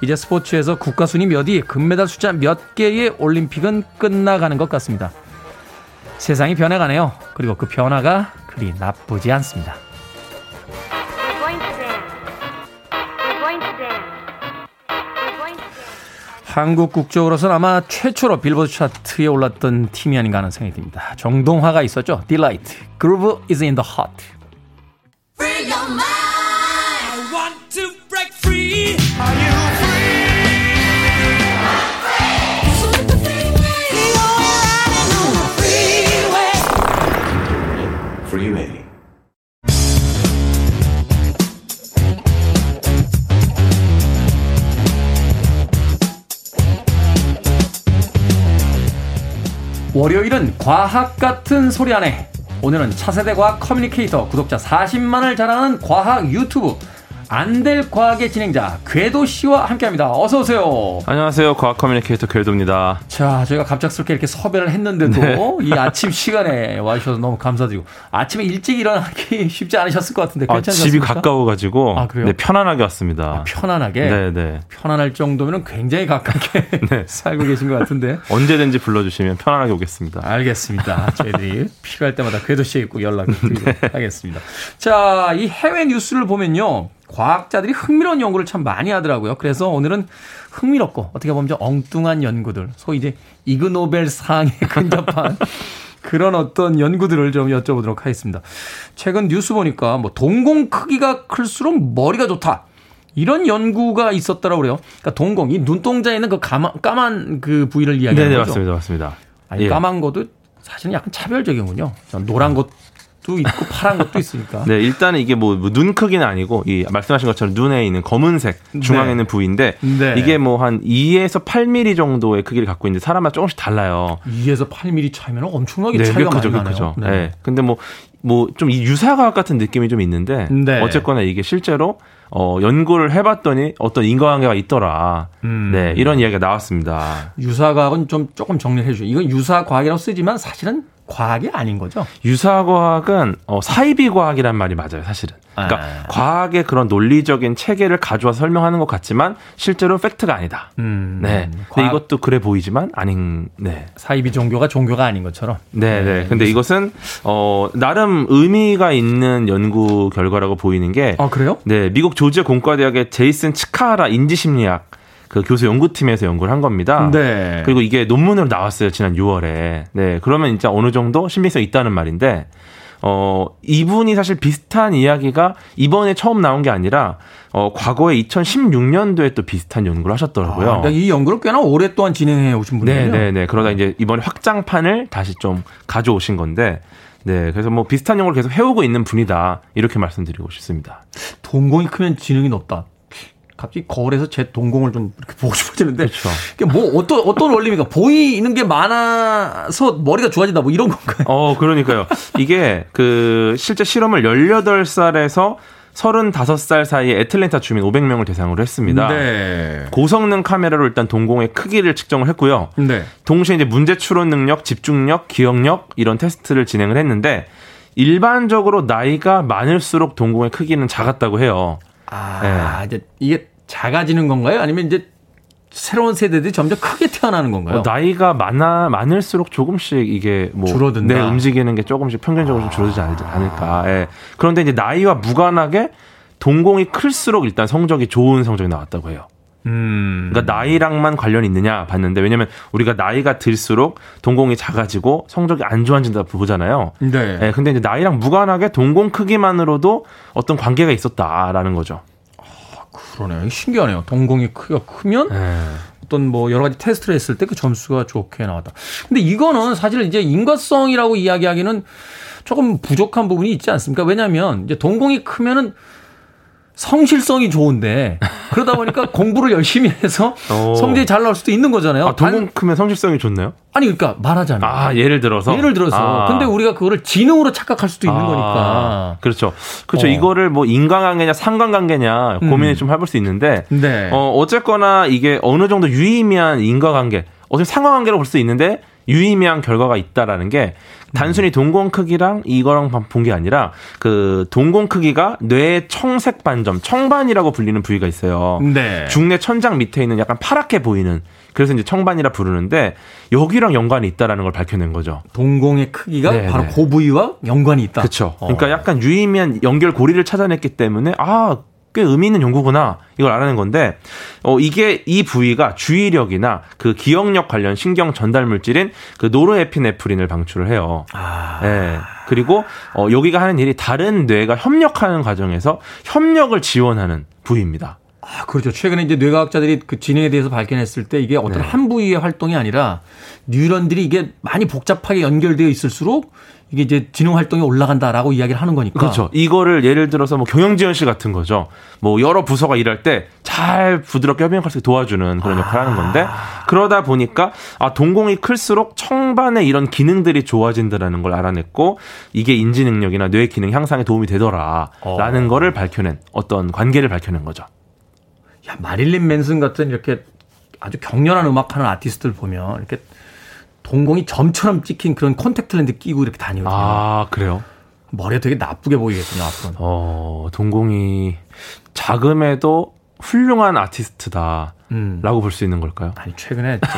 이제 스포츠에서 국가 순위 몇 위, 금메달 숫자 몇 개의 올림픽은 끝나가는 것 같습니다. 세상이 변해가네요. 그리고 그 변화가 그리 나쁘지 않습니다. 한국 국적으로서는 아마 최초로 빌보드 차트에 올랐던 팀이 아닌가 하는 생각이 듭니다. 정동화가 있었죠. Delight. Groove is in the heart. 월요일은 과학 같은 소리 안에. 오늘은 차세대 과학 communicator 구독자 40만을 자랑하는 과학 유튜브 안될 과학의 진행자 궤도 씨와 함께합니다. 어서 오세요. 안녕하세요. 과학 communicator 궤도입니다. 자, 저희가 갑작스럽게 이렇게 섭외를 했는데도 네. 이 아침 시간에 와주셔서 너무 감사드리고 아침에 일찍 일어나기 쉽지 않으셨을 것 같은데 괜찮으셨습니까? 아, 집이 가까워가지고 아, 네, 편안하게 왔습니다. 아, 편안하게? 네, 네. 편안할 정도면 굉장히 가깝게 네. 살고 계신 것 같은데 언제든지 불러주시면 편안하게 오겠습니다. 알겠습니다. 저희들이 필요할 때마다 궤도 씨에 꼭 연락드리도록 네. 하겠습니다. 자, 이 해외 뉴스를 보면요. 과학자들이 흥미로운 연구를 참 많이 하더라고요. 그래서 오늘은 흥미롭고 어떻게 보면 좀 엉뚱한 연구들, 소위 이제 이그노벨 상에 근접한 그런 어떤 연구들을 좀 여쭤보도록 하겠습니다. 최근 뉴스 보니까 뭐 동공 크기가 클수록 머리가 좋다. 이런 연구가 있었더라고 그래요. 그러니까 동공, 이 눈동자에 있는 그 까만, 까만 그 부위를 이야기하는 네네, 거죠. 맞습니다. 맞습니다. 아니, 예. 까만 것도 사실은 약간 차별적이군요. 노란 것 것도 있고 파란 것도 있으니까. 네, 일단은 이게 뭐 눈 크기는 아니고 이 말씀하신 것처럼 눈에 있는 검은색 중앙에 네. 있는 부위인데 네. 이게 뭐 한 2에서 8mm 정도의 크기를 갖고 있는데 사람마다 조금씩 달라요. 2에서 8mm 차이면 엄청나게 네, 차이가 크죠, 많이 나네요. 네. 네. 근데 뭐 뭐 좀 이 유사과학 같은 느낌이 좀 있는데 네. 어쨌거나 이게 실제로 어, 연구를 해봤더니 어떤 인과관계가 있더라. 음. 네, 이런 이야기가 나왔습니다. 유사과학은 좀 조금 정리해 주죠. 이건 유사과학이라고 쓰지만 사실은 과학이 아닌 거죠? 유사과학은 어, 사이비 과학이란 말이 맞아요, 사실은. 그러니까 아. 과학의 그런 논리적인 체계를 가져와서 설명하는 것 같지만 실제로 팩트가 아니다. 음, 네. 근데 이것도 그래 보이지만 아닌. 네. 사이비 종교가 종교가 아닌 것처럼. 네, 네. 네. 근데 이것은 어 나름 의미가 있는 연구 결과라고 보이는 게. 아 그래요? 네, 미국 조지아 공과대학의 제이슨 치카라 인지심리학 그 교수 연구팀에서 연구를 한 겁니다. 네. 그리고 이게 논문으로 나왔어요. 지난 6월에. 네. 그러면 진짜 어느 정도 신빙성 있다는 말인데 어, 이분이 사실 비슷한 이야기가 이번에 처음 나온 게 아니라 어, 과거에 2016년도에 또 비슷한 연구를 하셨더라고요. 아, 그러니까 이 연구를 꽤나 오랫동안 진행해 오신 분이에요. 네, 네, 네. 그러다 이제 이번에 확장판을 다시 좀 가져오신 건데 네, 그래서 뭐 비슷한 연구를 계속 해오고 있는 분이다. 이렇게 말씀드리고 싶습니다. 동공이 크면 지능이 높다. 갑자기 거울에서 제 동공을 좀 이렇게 보고 싶어지는데. 그렇죠. 뭐 어떤 어떤 원리입니까? 보이는 게 많아서 머리가 좋아진다 뭐 이런 건가요? 어, 그러니까요. 이게 그 실제 실험을 18살에서 35살 사이에 애틀랜타 주민 500명을 대상으로 했습니다. 네. 고성능 카메라로 일단 동공의 크기를 측정을 했고요. 네. 동시에 이제 문제 추론 능력, 집중력, 기억력 이런 테스트를 진행을 했는데 일반적으로 나이가 많을수록 동공의 크기는 작았다고 해요. 아, 네. 이제 이게 작아지는 건가요? 아니면 이제 새로운 세대들이 점점 크게 태어나는 건가요? 어, 나이가 많아 많을수록 조금씩 이게 뭐 줄어든다. 네, 움직이는 게 조금씩 평균적으로 좀 줄어들지 않을까. 예. 그런데 이제 나이와 무관하게 동공이 클수록 일단 성적이 좋은 성적이 나왔다고 해요. 음. 그러니까 나이랑만 관련이 있느냐 봤는데 왜냐면 우리가 나이가 들수록 동공이 작아지고 성적이 안 좋아진다 보잖아요. 네. 네. 근데 이제 나이랑 무관하게 동공 크기만으로도 어떤 관계가 있었다라는 거죠. 아, 그러네요. 신기하네요. 동공이 크기가 크면 네. 어떤 뭐 여러 가지 테스트를 했을 때 그 점수가 좋게 나왔다. 근데 이거는 사실 이제 인과성이라고 이야기하기는 조금 부족한 부분이 있지 않습니까? 왜냐하면 이제 동공이 크면은 성실성이 좋은데 그러다 보니까 공부를 열심히 해서 오. 어. 성적이 잘 나올 수도 있는 거잖아요. 아, 동공 크면 성실성이 좋나요? 아니 그러니까 말하자면 아 예를 들어서 예를 들어서 아. 근데 우리가 그거를 지능으로 착각할 수도 있는 아. 거니까 그렇죠 그렇죠 어. 이거를 뭐 인간관계냐 상관관계냐 고민을 음. 좀 해볼 수 있는데 네. 어 어쨌거나 이게 어느 정도 유의미한 인과관계 어차피 상관관계로 볼 수 있는데 유의미한 결과가 있다라는 게 단순히 동공 크기랑 이거랑 본 게 아니라 그 동공 크기가 뇌의 청색 반점, 청반이라고 불리는 부위가 있어요. 네. 중뇌 천장 밑에 있는 약간 파랗게 보이는 그래서 이제 청반이라 부르는데 여기랑 연관이 있다라는 걸 밝혀낸 거죠. 동공의 크기가 네네. 바로 그 부위와 연관이 있다. 그렇죠. 그러니까 약간 유의미한 연결 고리를 찾아냈기 때문에 아, 꽤 의미 있는 연구구나 이걸 알아낸 건데 어 이게 이 부위가 주의력이나 그 기억력 관련 신경 전달 물질인 그 노르에피네프린을 방출을 해요. 아. 네. 그리고 어 여기가 하는 일이 다른 뇌가 협력하는 과정에서 협력을 지원하는 부위입니다. 아, 그렇죠. 최근에 이제 뇌과학자들이 그 진행에 대해서 발견했을 때 이게 어떤 네. 한 부위의 활동이 아니라 뉴런들이 이게 많이 복잡하게 연결되어 있을수록 이게 이제 지능 활동이 올라간다라고 이야기를 하는 거니까. 그렇죠. 이거를 예를 들어서 뭐 경영지원 실 같은 거죠. 뭐 여러 부서가 일할 때 잘 부드럽게 협력할 수 있게 도와주는 그런 역할을 하는 건데 그러다 보니까 아 동공이 클수록 청반의 이런 기능들이 좋아진다라는 걸 알아냈고 이게 인지 능력이나 뇌 기능 향상에 도움이 되더라라는 어. 거를 밝혀낸 어떤 관계를 밝혀낸 거죠. 야 마릴린 맨슨 같은 이렇게 아주 격렬한 음악 하는 아티스트를 보면 이렇게 동공이 점처럼 찍힌 그런 콘택트 렌즈 끼고 이렇게 다니거든요. 아, 그래요? 머리가 되게 나쁘게 보이겠군요, 앞으로. 어, 동공이 자금에도 훌륭한 아티스트다. 음. 라고 볼 수 있는 걸까요? 아니, 최근에 좀,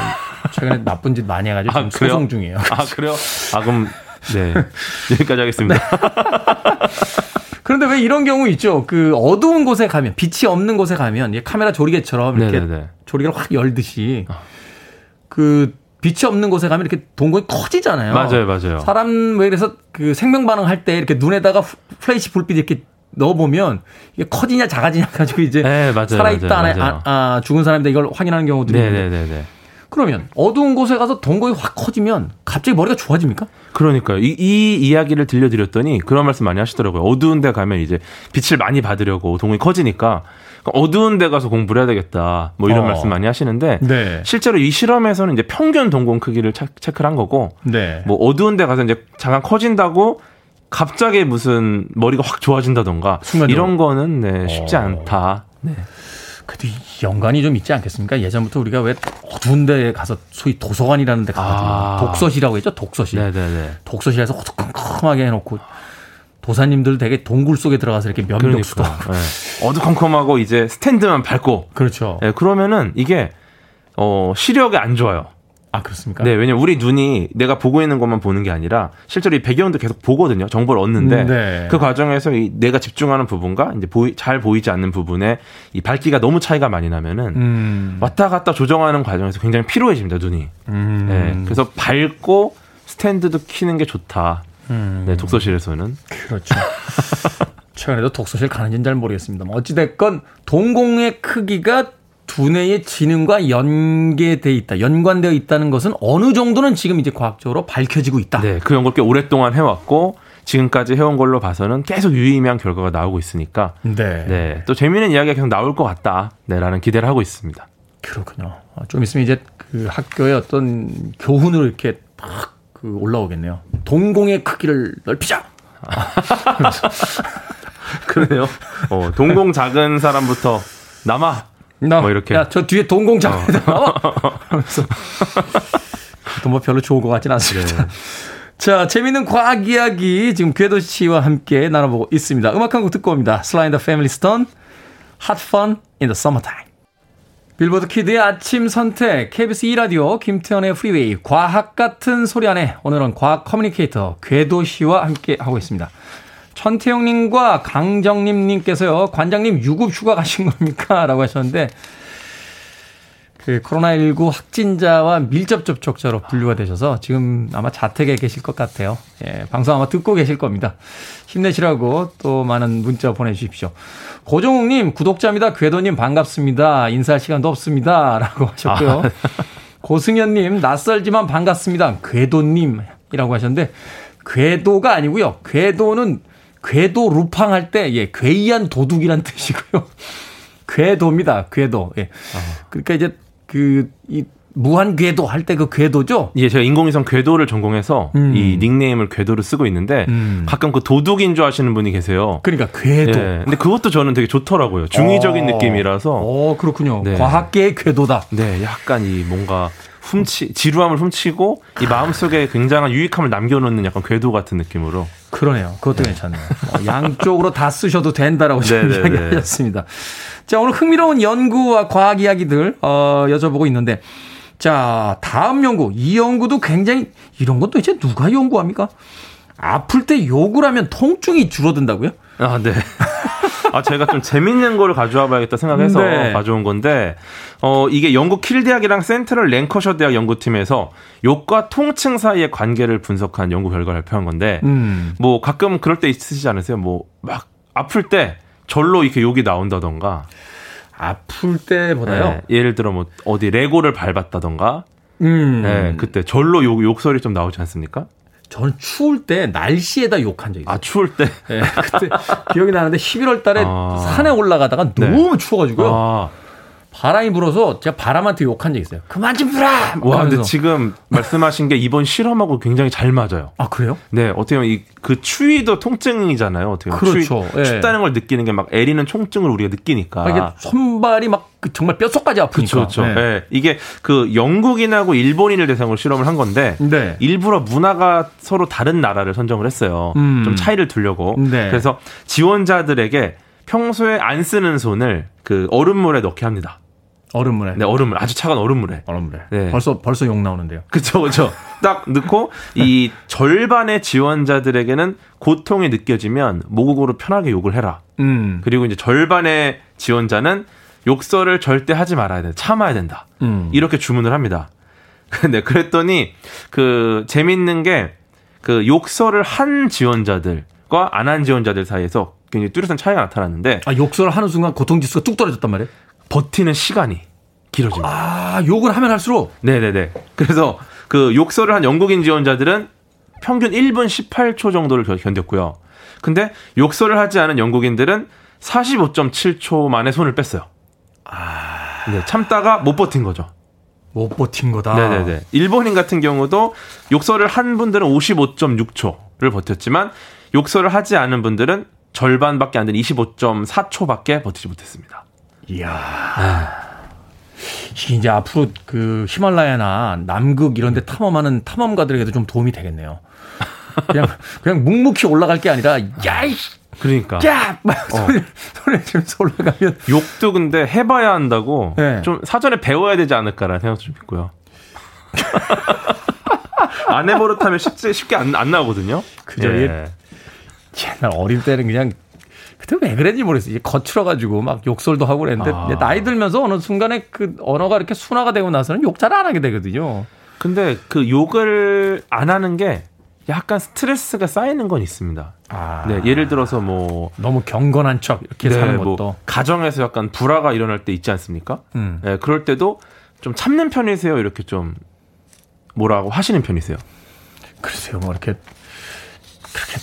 최근에 나쁜 짓 많이 해가지고 아, 지금 소송 중이에요. 아, 그래요? 아, 그럼, 네. 여기까지 하겠습니다. 네. 그런데 왜 이런 경우 있죠? 그 어두운 곳에 가면, 빛이 없는 곳에 가면, 카메라 조리개처럼 이렇게 네네네. 조리개를 확 열듯이, 아. 그 빛이 없는 곳에 가면 이렇게 동공이 커지잖아요. 맞아요, 맞아요. 사람 왜 그래서 그 생명 반응할 때 이렇게 눈에다가 플래시 불빛 이렇게 넣어보면 이게 커지냐 작아지냐 가지고 이제 네, 맞아요, 살아있다 맞아요, 맞아요. 아, 아, 죽은 사람인데 이걸 확인하는 경우도 있는데. 네, 네, 네. 그러면 어두운 곳에 가서 동공이 확 커지면 갑자기 머리가 좋아집니까? 그러니까요. 이, 이 이야기를 들려드렸더니 그런 말씀 많이 하시더라고요. 어두운 데 가면 이제 빛을 많이 받으려고 동공이 커지니까 어두운 데 가서 공부를 해야 되겠다. 뭐 이런 어. 말씀 많이 하시는데 네. 실제로 이 실험에서는 이제 평균 동공 크기를 체크를 한 거고 네. 뭐 어두운 데 가서 이제 잠깐 커진다고 갑자기 무슨 머리가 확 좋아진다던가 순간적으로. 이런 거는 네, 쉽지 어. 않다. 네. 그래도 연관이 좀 있지 않겠습니까? 예전부터 우리가 왜 어두운 데 가서 소위 도서관이라는 데 가가지고 아. 독서실이라고 했죠? 독서실. 네네네. 독서실에서 어두컴컴하게 해놓고 도사님들 되게 동굴 속에 들어가서 이렇게 면벽수도 그러니까, 네. 어두컴컴하고 이제 스탠드만 밟고 그렇죠. 네, 그러면은 이게 어 시력이 안 좋아요. 아 그렇습니까? 네, 왜냐 면 우리 눈이 내가 보고 있는 것만 보는 게 아니라 실제로 이 배경도 계속 보거든요. 정보를 얻는데 음, 네. 그 과정에서 이 내가 집중하는 부분과 이제 보이, 잘 보이지 않는 부분에 이 밝기가 너무 차이가 많이 나면은 음. 왔다 갔다 조정하는 과정에서 굉장히 피로해집니다 눈이. 음. 네, 그래서 밝고 스탠드도 키는 게 좋다. 음. 네, 독서실에서는. 그렇죠. 최근에도 독서실 가는지는 잘 모르겠습니다. 어찌됐건 동공의 크기가 두뇌의 지능과 연계돼 있다, 연관되어 있다는 것은 어느 정도는 지금 이제 과학적으로 밝혀지고 있다. 네, 그 연구를 꽤 오랫동안 해왔고 지금까지 해온 걸로 봐서는 계속 유의미한 결과가 나오고 있으니까 네, 네, 또 재미있는 이야기가 계속 나올 것 같다, 네라는 기대를 하고 있습니다. 그렇군요. 아, 좀 있으면 이제 그 학교의 어떤 교훈을 이렇게 팍 그 올라오겠네요. 동공의 크기를 넓히자. 그래요. 어, 동공 작은 사람부터 남아. 나, 뭐 이렇게. 야, 저 뒤에 동공 작은 어. 남아. 하면서. 뭐 별로 좋은 것 같진 않습니다. 네. 자, 재밌는 과학 이야기 지금 궤도 씨와 함께 나눠보고 있습니다. 음악 한 곡 듣고 옵니다. Sly and the Family Stone, Hot Fun in the Summertime. Billboard Kid의 아침 선택, KBS 2라디오, 김태훈의 프리웨이, 과학 같은 소리 안에 오늘은 과학 communicator 궤도 씨와 함께 하고 있습니다. 천태영님과 강정림님께서요, 관장님 유급 휴가 가신 겁니까? 라고 하셨는데, 그 코로나19 확진자와 밀접 접촉자로 분류가 되셔서 지금 아마 자택에 계실 것 같아요. 예, 방송 아마 듣고 계실 겁니다. 힘내시라고 또 많은 문자 보내주십시오. 고종욱님, 구독자입니다. 궤도님 반갑습니다. 인사할 시간도 없습니다. 라고 하셨고요. 아. 고승현님, 낯설지만 반갑습니다. 궤도님이라고 하셨는데, 궤도가 아니고요. 궤도는 궤도 루팡 할 때, 예, 괴이한 도둑이란 뜻이고요. 궤도입니다. 궤도. 예. 그러니까 이제 그, 이, 무한 궤도 할 때 그 궤도죠? 예, 제가 인공위성 궤도를 전공해서 음. 이 닉네임을 궤도를 쓰고 있는데 음. 가끔 그 도둑인 줄 아시는 분이 계세요. 그러니까 궤도. 예, 근데 그것도 저는 되게 좋더라고요. 중의적인 어. 느낌이라서. 어, 그렇군요. 네. 과학계의 궤도다. 네, 약간 이 뭔가 훔치 지루함을 훔치고 이 마음속에 굉장한 유익함을 남겨놓는 약간 궤도 같은 느낌으로 그러네요. 그것도 네. 괜찮네요. 어, 양쪽으로 다 쓰셔도 된다라고 지금 이야기하셨습니다. 자 오늘 흥미로운 연구와 과학 이야기들 어, 여쭤보고 있는데 자 다음 연구 이 연구도 굉장히 이런 것도 이제 누가 연구합니까? 아플 때 욕을 하면 통증이 줄어든다고요? 아, 네. 아, 제가 좀 재밌는 거를 가져와 봐야겠다 생각해서 네. 가져온 건데, 어, 이게 영국 킬 대학이랑 센트럴 랭커셔 대학 연구팀에서 욕과 통증 사이의 관계를 분석한 연구 결과를 발표한 건데, 음. 뭐 가끔 그럴 때 있으시지 않으세요? 뭐 막 아플 때 절로 이렇게 욕이 나온다던가. 아플 때보다요? 네, 예를 들어 뭐 어디 레고를 밟았다던가. 음. 네, 그때 절로 욕, 욕설이 좀 나오지 않습니까? 저는 추울 때 날씨에다 욕한 적이 있어요. 아, 추울 때? 네, 그때 기억이 나는데 11월 달에 아. 산에 올라가다가 네. 너무 추워가지고요. 아. 바람이 불어서 제가 바람한테 욕한 적 있어요. 그만 좀 불어! 와, 근데 지금 말씀하신 게 이번 실험하고 굉장히 잘 맞아요. 아, 그래요? 네, 어떻게 보면 이, 그 추위도 통증이잖아요. 어떻게 보면. 그렇죠. 추위, 네. 춥다는 걸 느끼는 게 막 애리는 통증을 우리가 느끼니까. 아, 이게 손발이 막그 정말 뼛속까지 아프니까. 그렇죠. 네. 네. 이게 그 영국인하고 일본인을 대상으로 실험을 한 건데 네. 일부러 문화가 서로 다른 나라를 선정을 했어요. 음. 좀 차이를 두려고. 네. 그래서 지원자들에게 평소에 안 쓰는 손을 그 얼음물에 넣게 합니다. 얼음물에. 네, 얼음물. 아주 차가운 얼음물에. 얼음물에. 네. 벌써 벌써 욕 나오는데요. 그렇죠, 그렇죠. 딱 넣고 이 절반의 지원자들에게는 고통이 느껴지면 모국어로 편하게 욕을 해라. 음. 그리고 이제 절반의 지원자는 욕설을 절대 하지 말아야 된다. 참아야 된다. 음. 이렇게 주문을 합니다. 근데 그랬더니 그 재밌는 게 그 욕설을 한 지원자들과 안 한 지원자들 사이에서 굉장히 뚜렷한 차이가 나타났는데 아 욕설을 하는 순간 고통 지수가 뚝 떨어졌단 말이에요? 버티는 시간이 길어집니다. 아, 욕을 하면 할수록? 네네네. 그래서 그 욕설을 한 영국인 지원자들은 평균 1분 18초 정도를 견뎠고요. 근데 욕설을 하지 않은 영국인들은 45.7초 만에 손을 뺐어요. 아. 네, 참다가 못 버틴 거죠. 못 버틴 거다. 네네네. 일본인 같은 경우도 욕설을 한 분들은 55.6초를 버텼지만 욕설을 하지 않은 분들은 절반밖에 안 되는 25.4초밖에 버티지 못했습니다. 이야. 네. 이제 앞으로 그 히말라야나 남극 이런 데 탐험하는 탐험가들에게도 좀 도움이 되겠네요. 그냥 그냥 묵묵히 올라갈 게 아니라 야이 그러니까 야! 막 어. 소리 소리 지면서 올라가면 욕도 근데 해봐야 한다고 네. 좀 사전에 배워야 되지 않을까라는 생각도 좀 있고요. 안 해버릇하면 쉽게 쉽게 안, 안 나오거든요. 그죠. 예. 옛날 어릴 때는 그냥 그때 왜 그랬는지 모르겠어요. 이제 거칠어가지고 막 욕설도 하고 그랬는데 아. 나이 들면서 어느 순간에 그 언어가 이렇게 순화가 되고 나서는 욕 잘 안 하게 되거든요. 근데 그 욕을 안 하는 게 약간 스트레스가 쌓이는 건 있습니다. 아. 네, 예를 들어서 뭐 너무 경건한 척 이렇게 네, 사는 뭐 것도 뭐 가정에서 약간 불화가 일어날 때 있지 않습니까? 음. 네, 그럴 때도 좀 참는 편이세요? 이렇게 좀 뭐라고 하시는 편이세요? 글쎄요, 뭐 이렇게 그렇게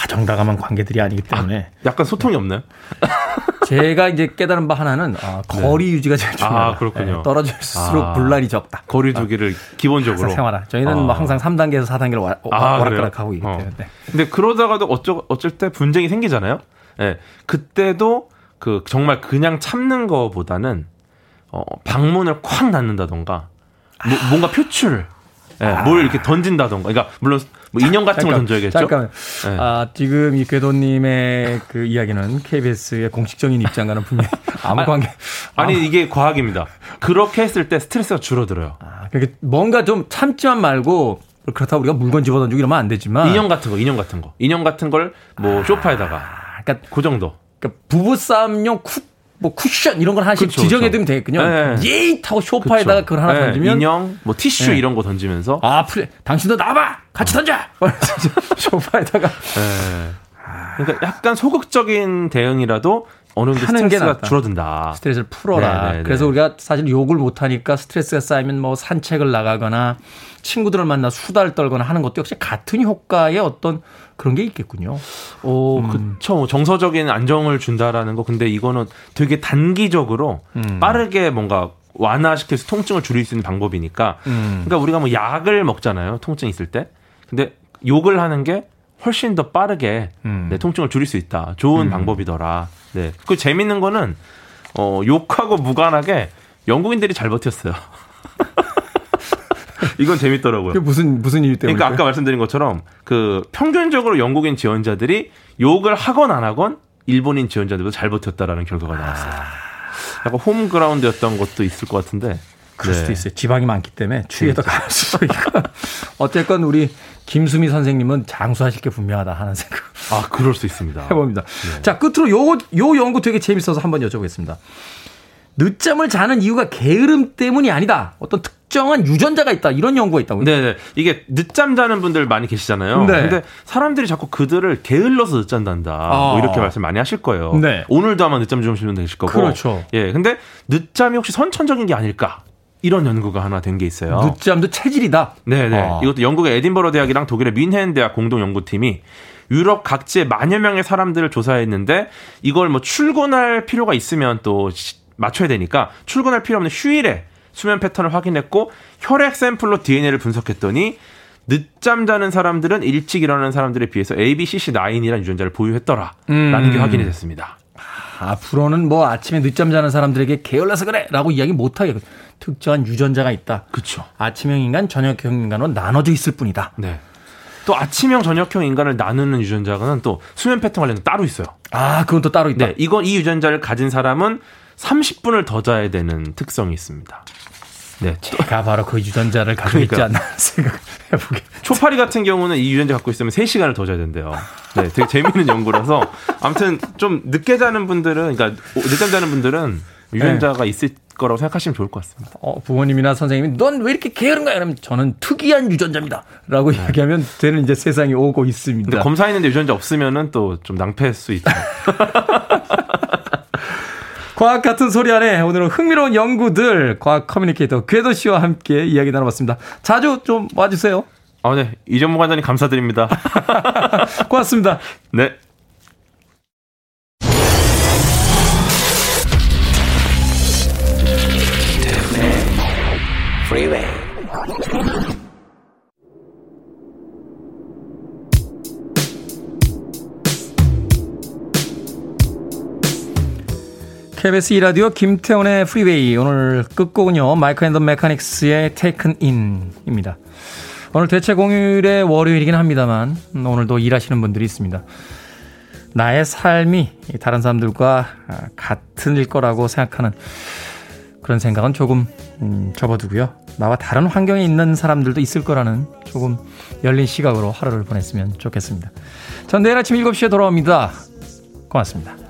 다정다감한 관계들이 아니기 때문에 아, 약간 소통이 없나요? 제가 이제 깨달은 바 하나는 아, 거리 네. 유지가 제일 중요하다. 아, 그렇군요. 네, 떨어질수록 아, 분란이 적다. 거리 두기를 아, 기본적으로 생활화. 저희는 뭐 항상 3단계에서 4단계로 와, 아, 락가락하고 있기 어. 때문에. 근데 그러다가도 어쩌 어쩔 때 분쟁이 생기잖아요. 예. 네. 그때도 그 정말 그냥 참는 거보다는 어, 방문을 콱 닫는다던가 뭐, 뭔가 예, 아. 뭘 이렇게 던진다던가. 그러니까 물론 뭐 인형 같은 잠깐, 거 던져야겠죠. 잠깐. 네. 아, 지금 이 궤도님의 그 이야기는 KBS의 공식적인 입장과는 분명히 아무 관계. 아니, 아니 이게 과학입니다. 그렇게 했을 때 스트레스가 줄어들어요. 아, 그러니까 뭔가 좀 참지만 말고 그렇다고 우리가 물건 집어 던지고 이러면 안 되지만 인형 같은 거, 인형 같은 거, 인형 같은 걸뭐 아, 쇼파에다가. 그러니까 그 정도. 그러니까 부부싸움용 쿡 뭐 쿠션 이런 걸 하나씩 그렇죠, 지정해두면 그렇죠. 되겠군요. 네. 예이 타고 쇼파에다가 그렇죠. 그걸 하나 네. 던지면 인형, 뭐 티슈 네. 이런 거 던지면서 아, 플레, 당신도 나와봐, 같이 던져. 쇼파에다가. 네. 그러니까 약간 소극적인 대응이라도 어느 정도 스트레스가 게 줄어든다. 스트레스를 풀어라. 네네네. 네, 그래서 우리가 사실 욕을 못 하니까 스트레스가 쌓이면 뭐 산책을 나가거나 친구들을 만나 수다를 떨거나 하는 것도 역시 같은 효과의 어떤 그런 게 있겠군요. 어, 음. 그쵸. 뭐 정서적인 안정을 준다라는 거. 근데 이거는 되게 단기적으로 음. 빠르게 뭔가 완화시켜서 통증을 줄일 수 있는 방법이니까. 음. 그러니까 우리가 뭐 약을 먹잖아요. 통증 있을 때. 근데 욕을 하는 게 훨씬 더 빠르게 음. 네, 통증을 줄일 수 있다. 좋은 음. 방법이더라. 네. 그 재밌는 거는 어, 욕하고 무관하게 영국인들이 잘 버텼어요. 이건 재밌더라고요. 무슨 무슨 일 때문에? 그러니까 아까 말씀드린 것처럼 그 평균적으로 영국인 지원자들이 욕을 하건 안 하건 일본인 지원자들보다 잘 버텼다라는 결과가 나왔어요. 아... 약간 홈그라운드였던 것도 있을 것 같은데. 그럴 네. 수도 있어요. 지방이 많기 때문에 추위에 더 강할 수도 있고. 어쨌건 우리 김수미 선생님은 장수하실 게 분명하다 하는 생각. 아, 그럴 수 있습니다. 해봅니다. 네. 자, 끝으로 요, 요 연구 되게 재밌어서 한번 여쭤보겠습니다. 늦잠을 자는 이유가 게으름 때문이 아니다. 어떤 특정한 유전자가 있다. 이런 연구가 있다고요. 네, 이게 늦잠 자는 분들 많이 계시잖아요. 네. 근데 사람들이 자꾸 그들을 게을러서 늦잠단다. 아. 뭐 이렇게 말씀 많이 하실 거예요. 네. 오늘도 아마 늦잠 주무시는 분들 계실 거고. 그렇죠. 예. 근데 늦잠이 혹시 선천적인 게 아닐까? 이런 연구가 하나 된 게 있어요. 늦잠도 체질이다. 네 네. 아. 이것도 영국의 에딘버러 대학이랑 독일의 민헨 대학 공동 연구팀이 유럽 각지의 만여 명의 사람들을 조사했는데 이걸 뭐 출근할 필요가 있으면 또 맞춰야 되니까 출근할 필요 없는 휴일에 수면 패턴을 확인했고 혈액 샘플로 DNA를 분석했더니 늦잠 자는 사람들은 일찍 일어나는 사람들에 비해서 ABCC9이라는 유전자를 보유했더라라는 음. 게 확인이 됐습니다. 앞으로는 뭐 아침에 늦잠 자는 사람들에게 게을러서 그래라고 이야기 못 하게 특정한 유전자가 있다. 그렇죠. 아침형 인간, 저녁형 인간으로 나눠져 있을 뿐이다. 네. 또 아침형, 저녁형 인간을 나누는 유전자는 또 수면 패턴 관련된 따로 있어요. 아, 그건 또 따로 있다. 네, 이건 이 유전자를 가진 사람은 30분을 더 자야 되는 특성이 있습니다. 네, 제가 바로 그 유전자를 가지고 그러니까. 있지 않나 생각해보게. 초파리 같은 경우는 이 유전자 갖고 있으면 3시간을 더 자야 된대요. 네, 되게 재미있는 연구라서 아무튼 좀 늦게 자는 분들은 그러니까 늦잠 자는 분들은 유전자가 네. 있을 거라고 생각하시면 좋을 것 같습니다. 어, 부모님이나 선생님이 넌 왜 이렇게 게으른가? 그러면 저는 특이한 유전자입니다. 라고 네. 이야기하면 되는 이제 세상이 오고 있습니다. 근데 검사했는데 유전자 없으면은 또 좀 낭패할 수 있죠. 과학 같은 소리 안에 오늘은 흥미로운 연구들 과학 커뮤니케이터 궤도 씨와 함께 이야기 나눠봤습니다. 자주 좀 와주세요. 아, 네. 이전무 관장님 감사드립니다. 고맙습니다. 네. KBS 2라디오 김태훈의 프리웨이 오늘 끝곡은요 Mike and the Mechanics의 Taken In입니다. 오늘 대체 공휴일의 월요일이긴 합니다만 오늘도 일하시는 분들이 있습니다. 나의 삶이 다른 사람들과 같은 일 거라고 생각하는 그런 생각은 조금 음, 접어두고요. 나와 다른 환경에 있는 사람들도 있을 거라는 조금 열린 시각으로 하루를 보냈으면 좋겠습니다. 전 내일 아침 7시에 돌아옵니다. 고맙습니다.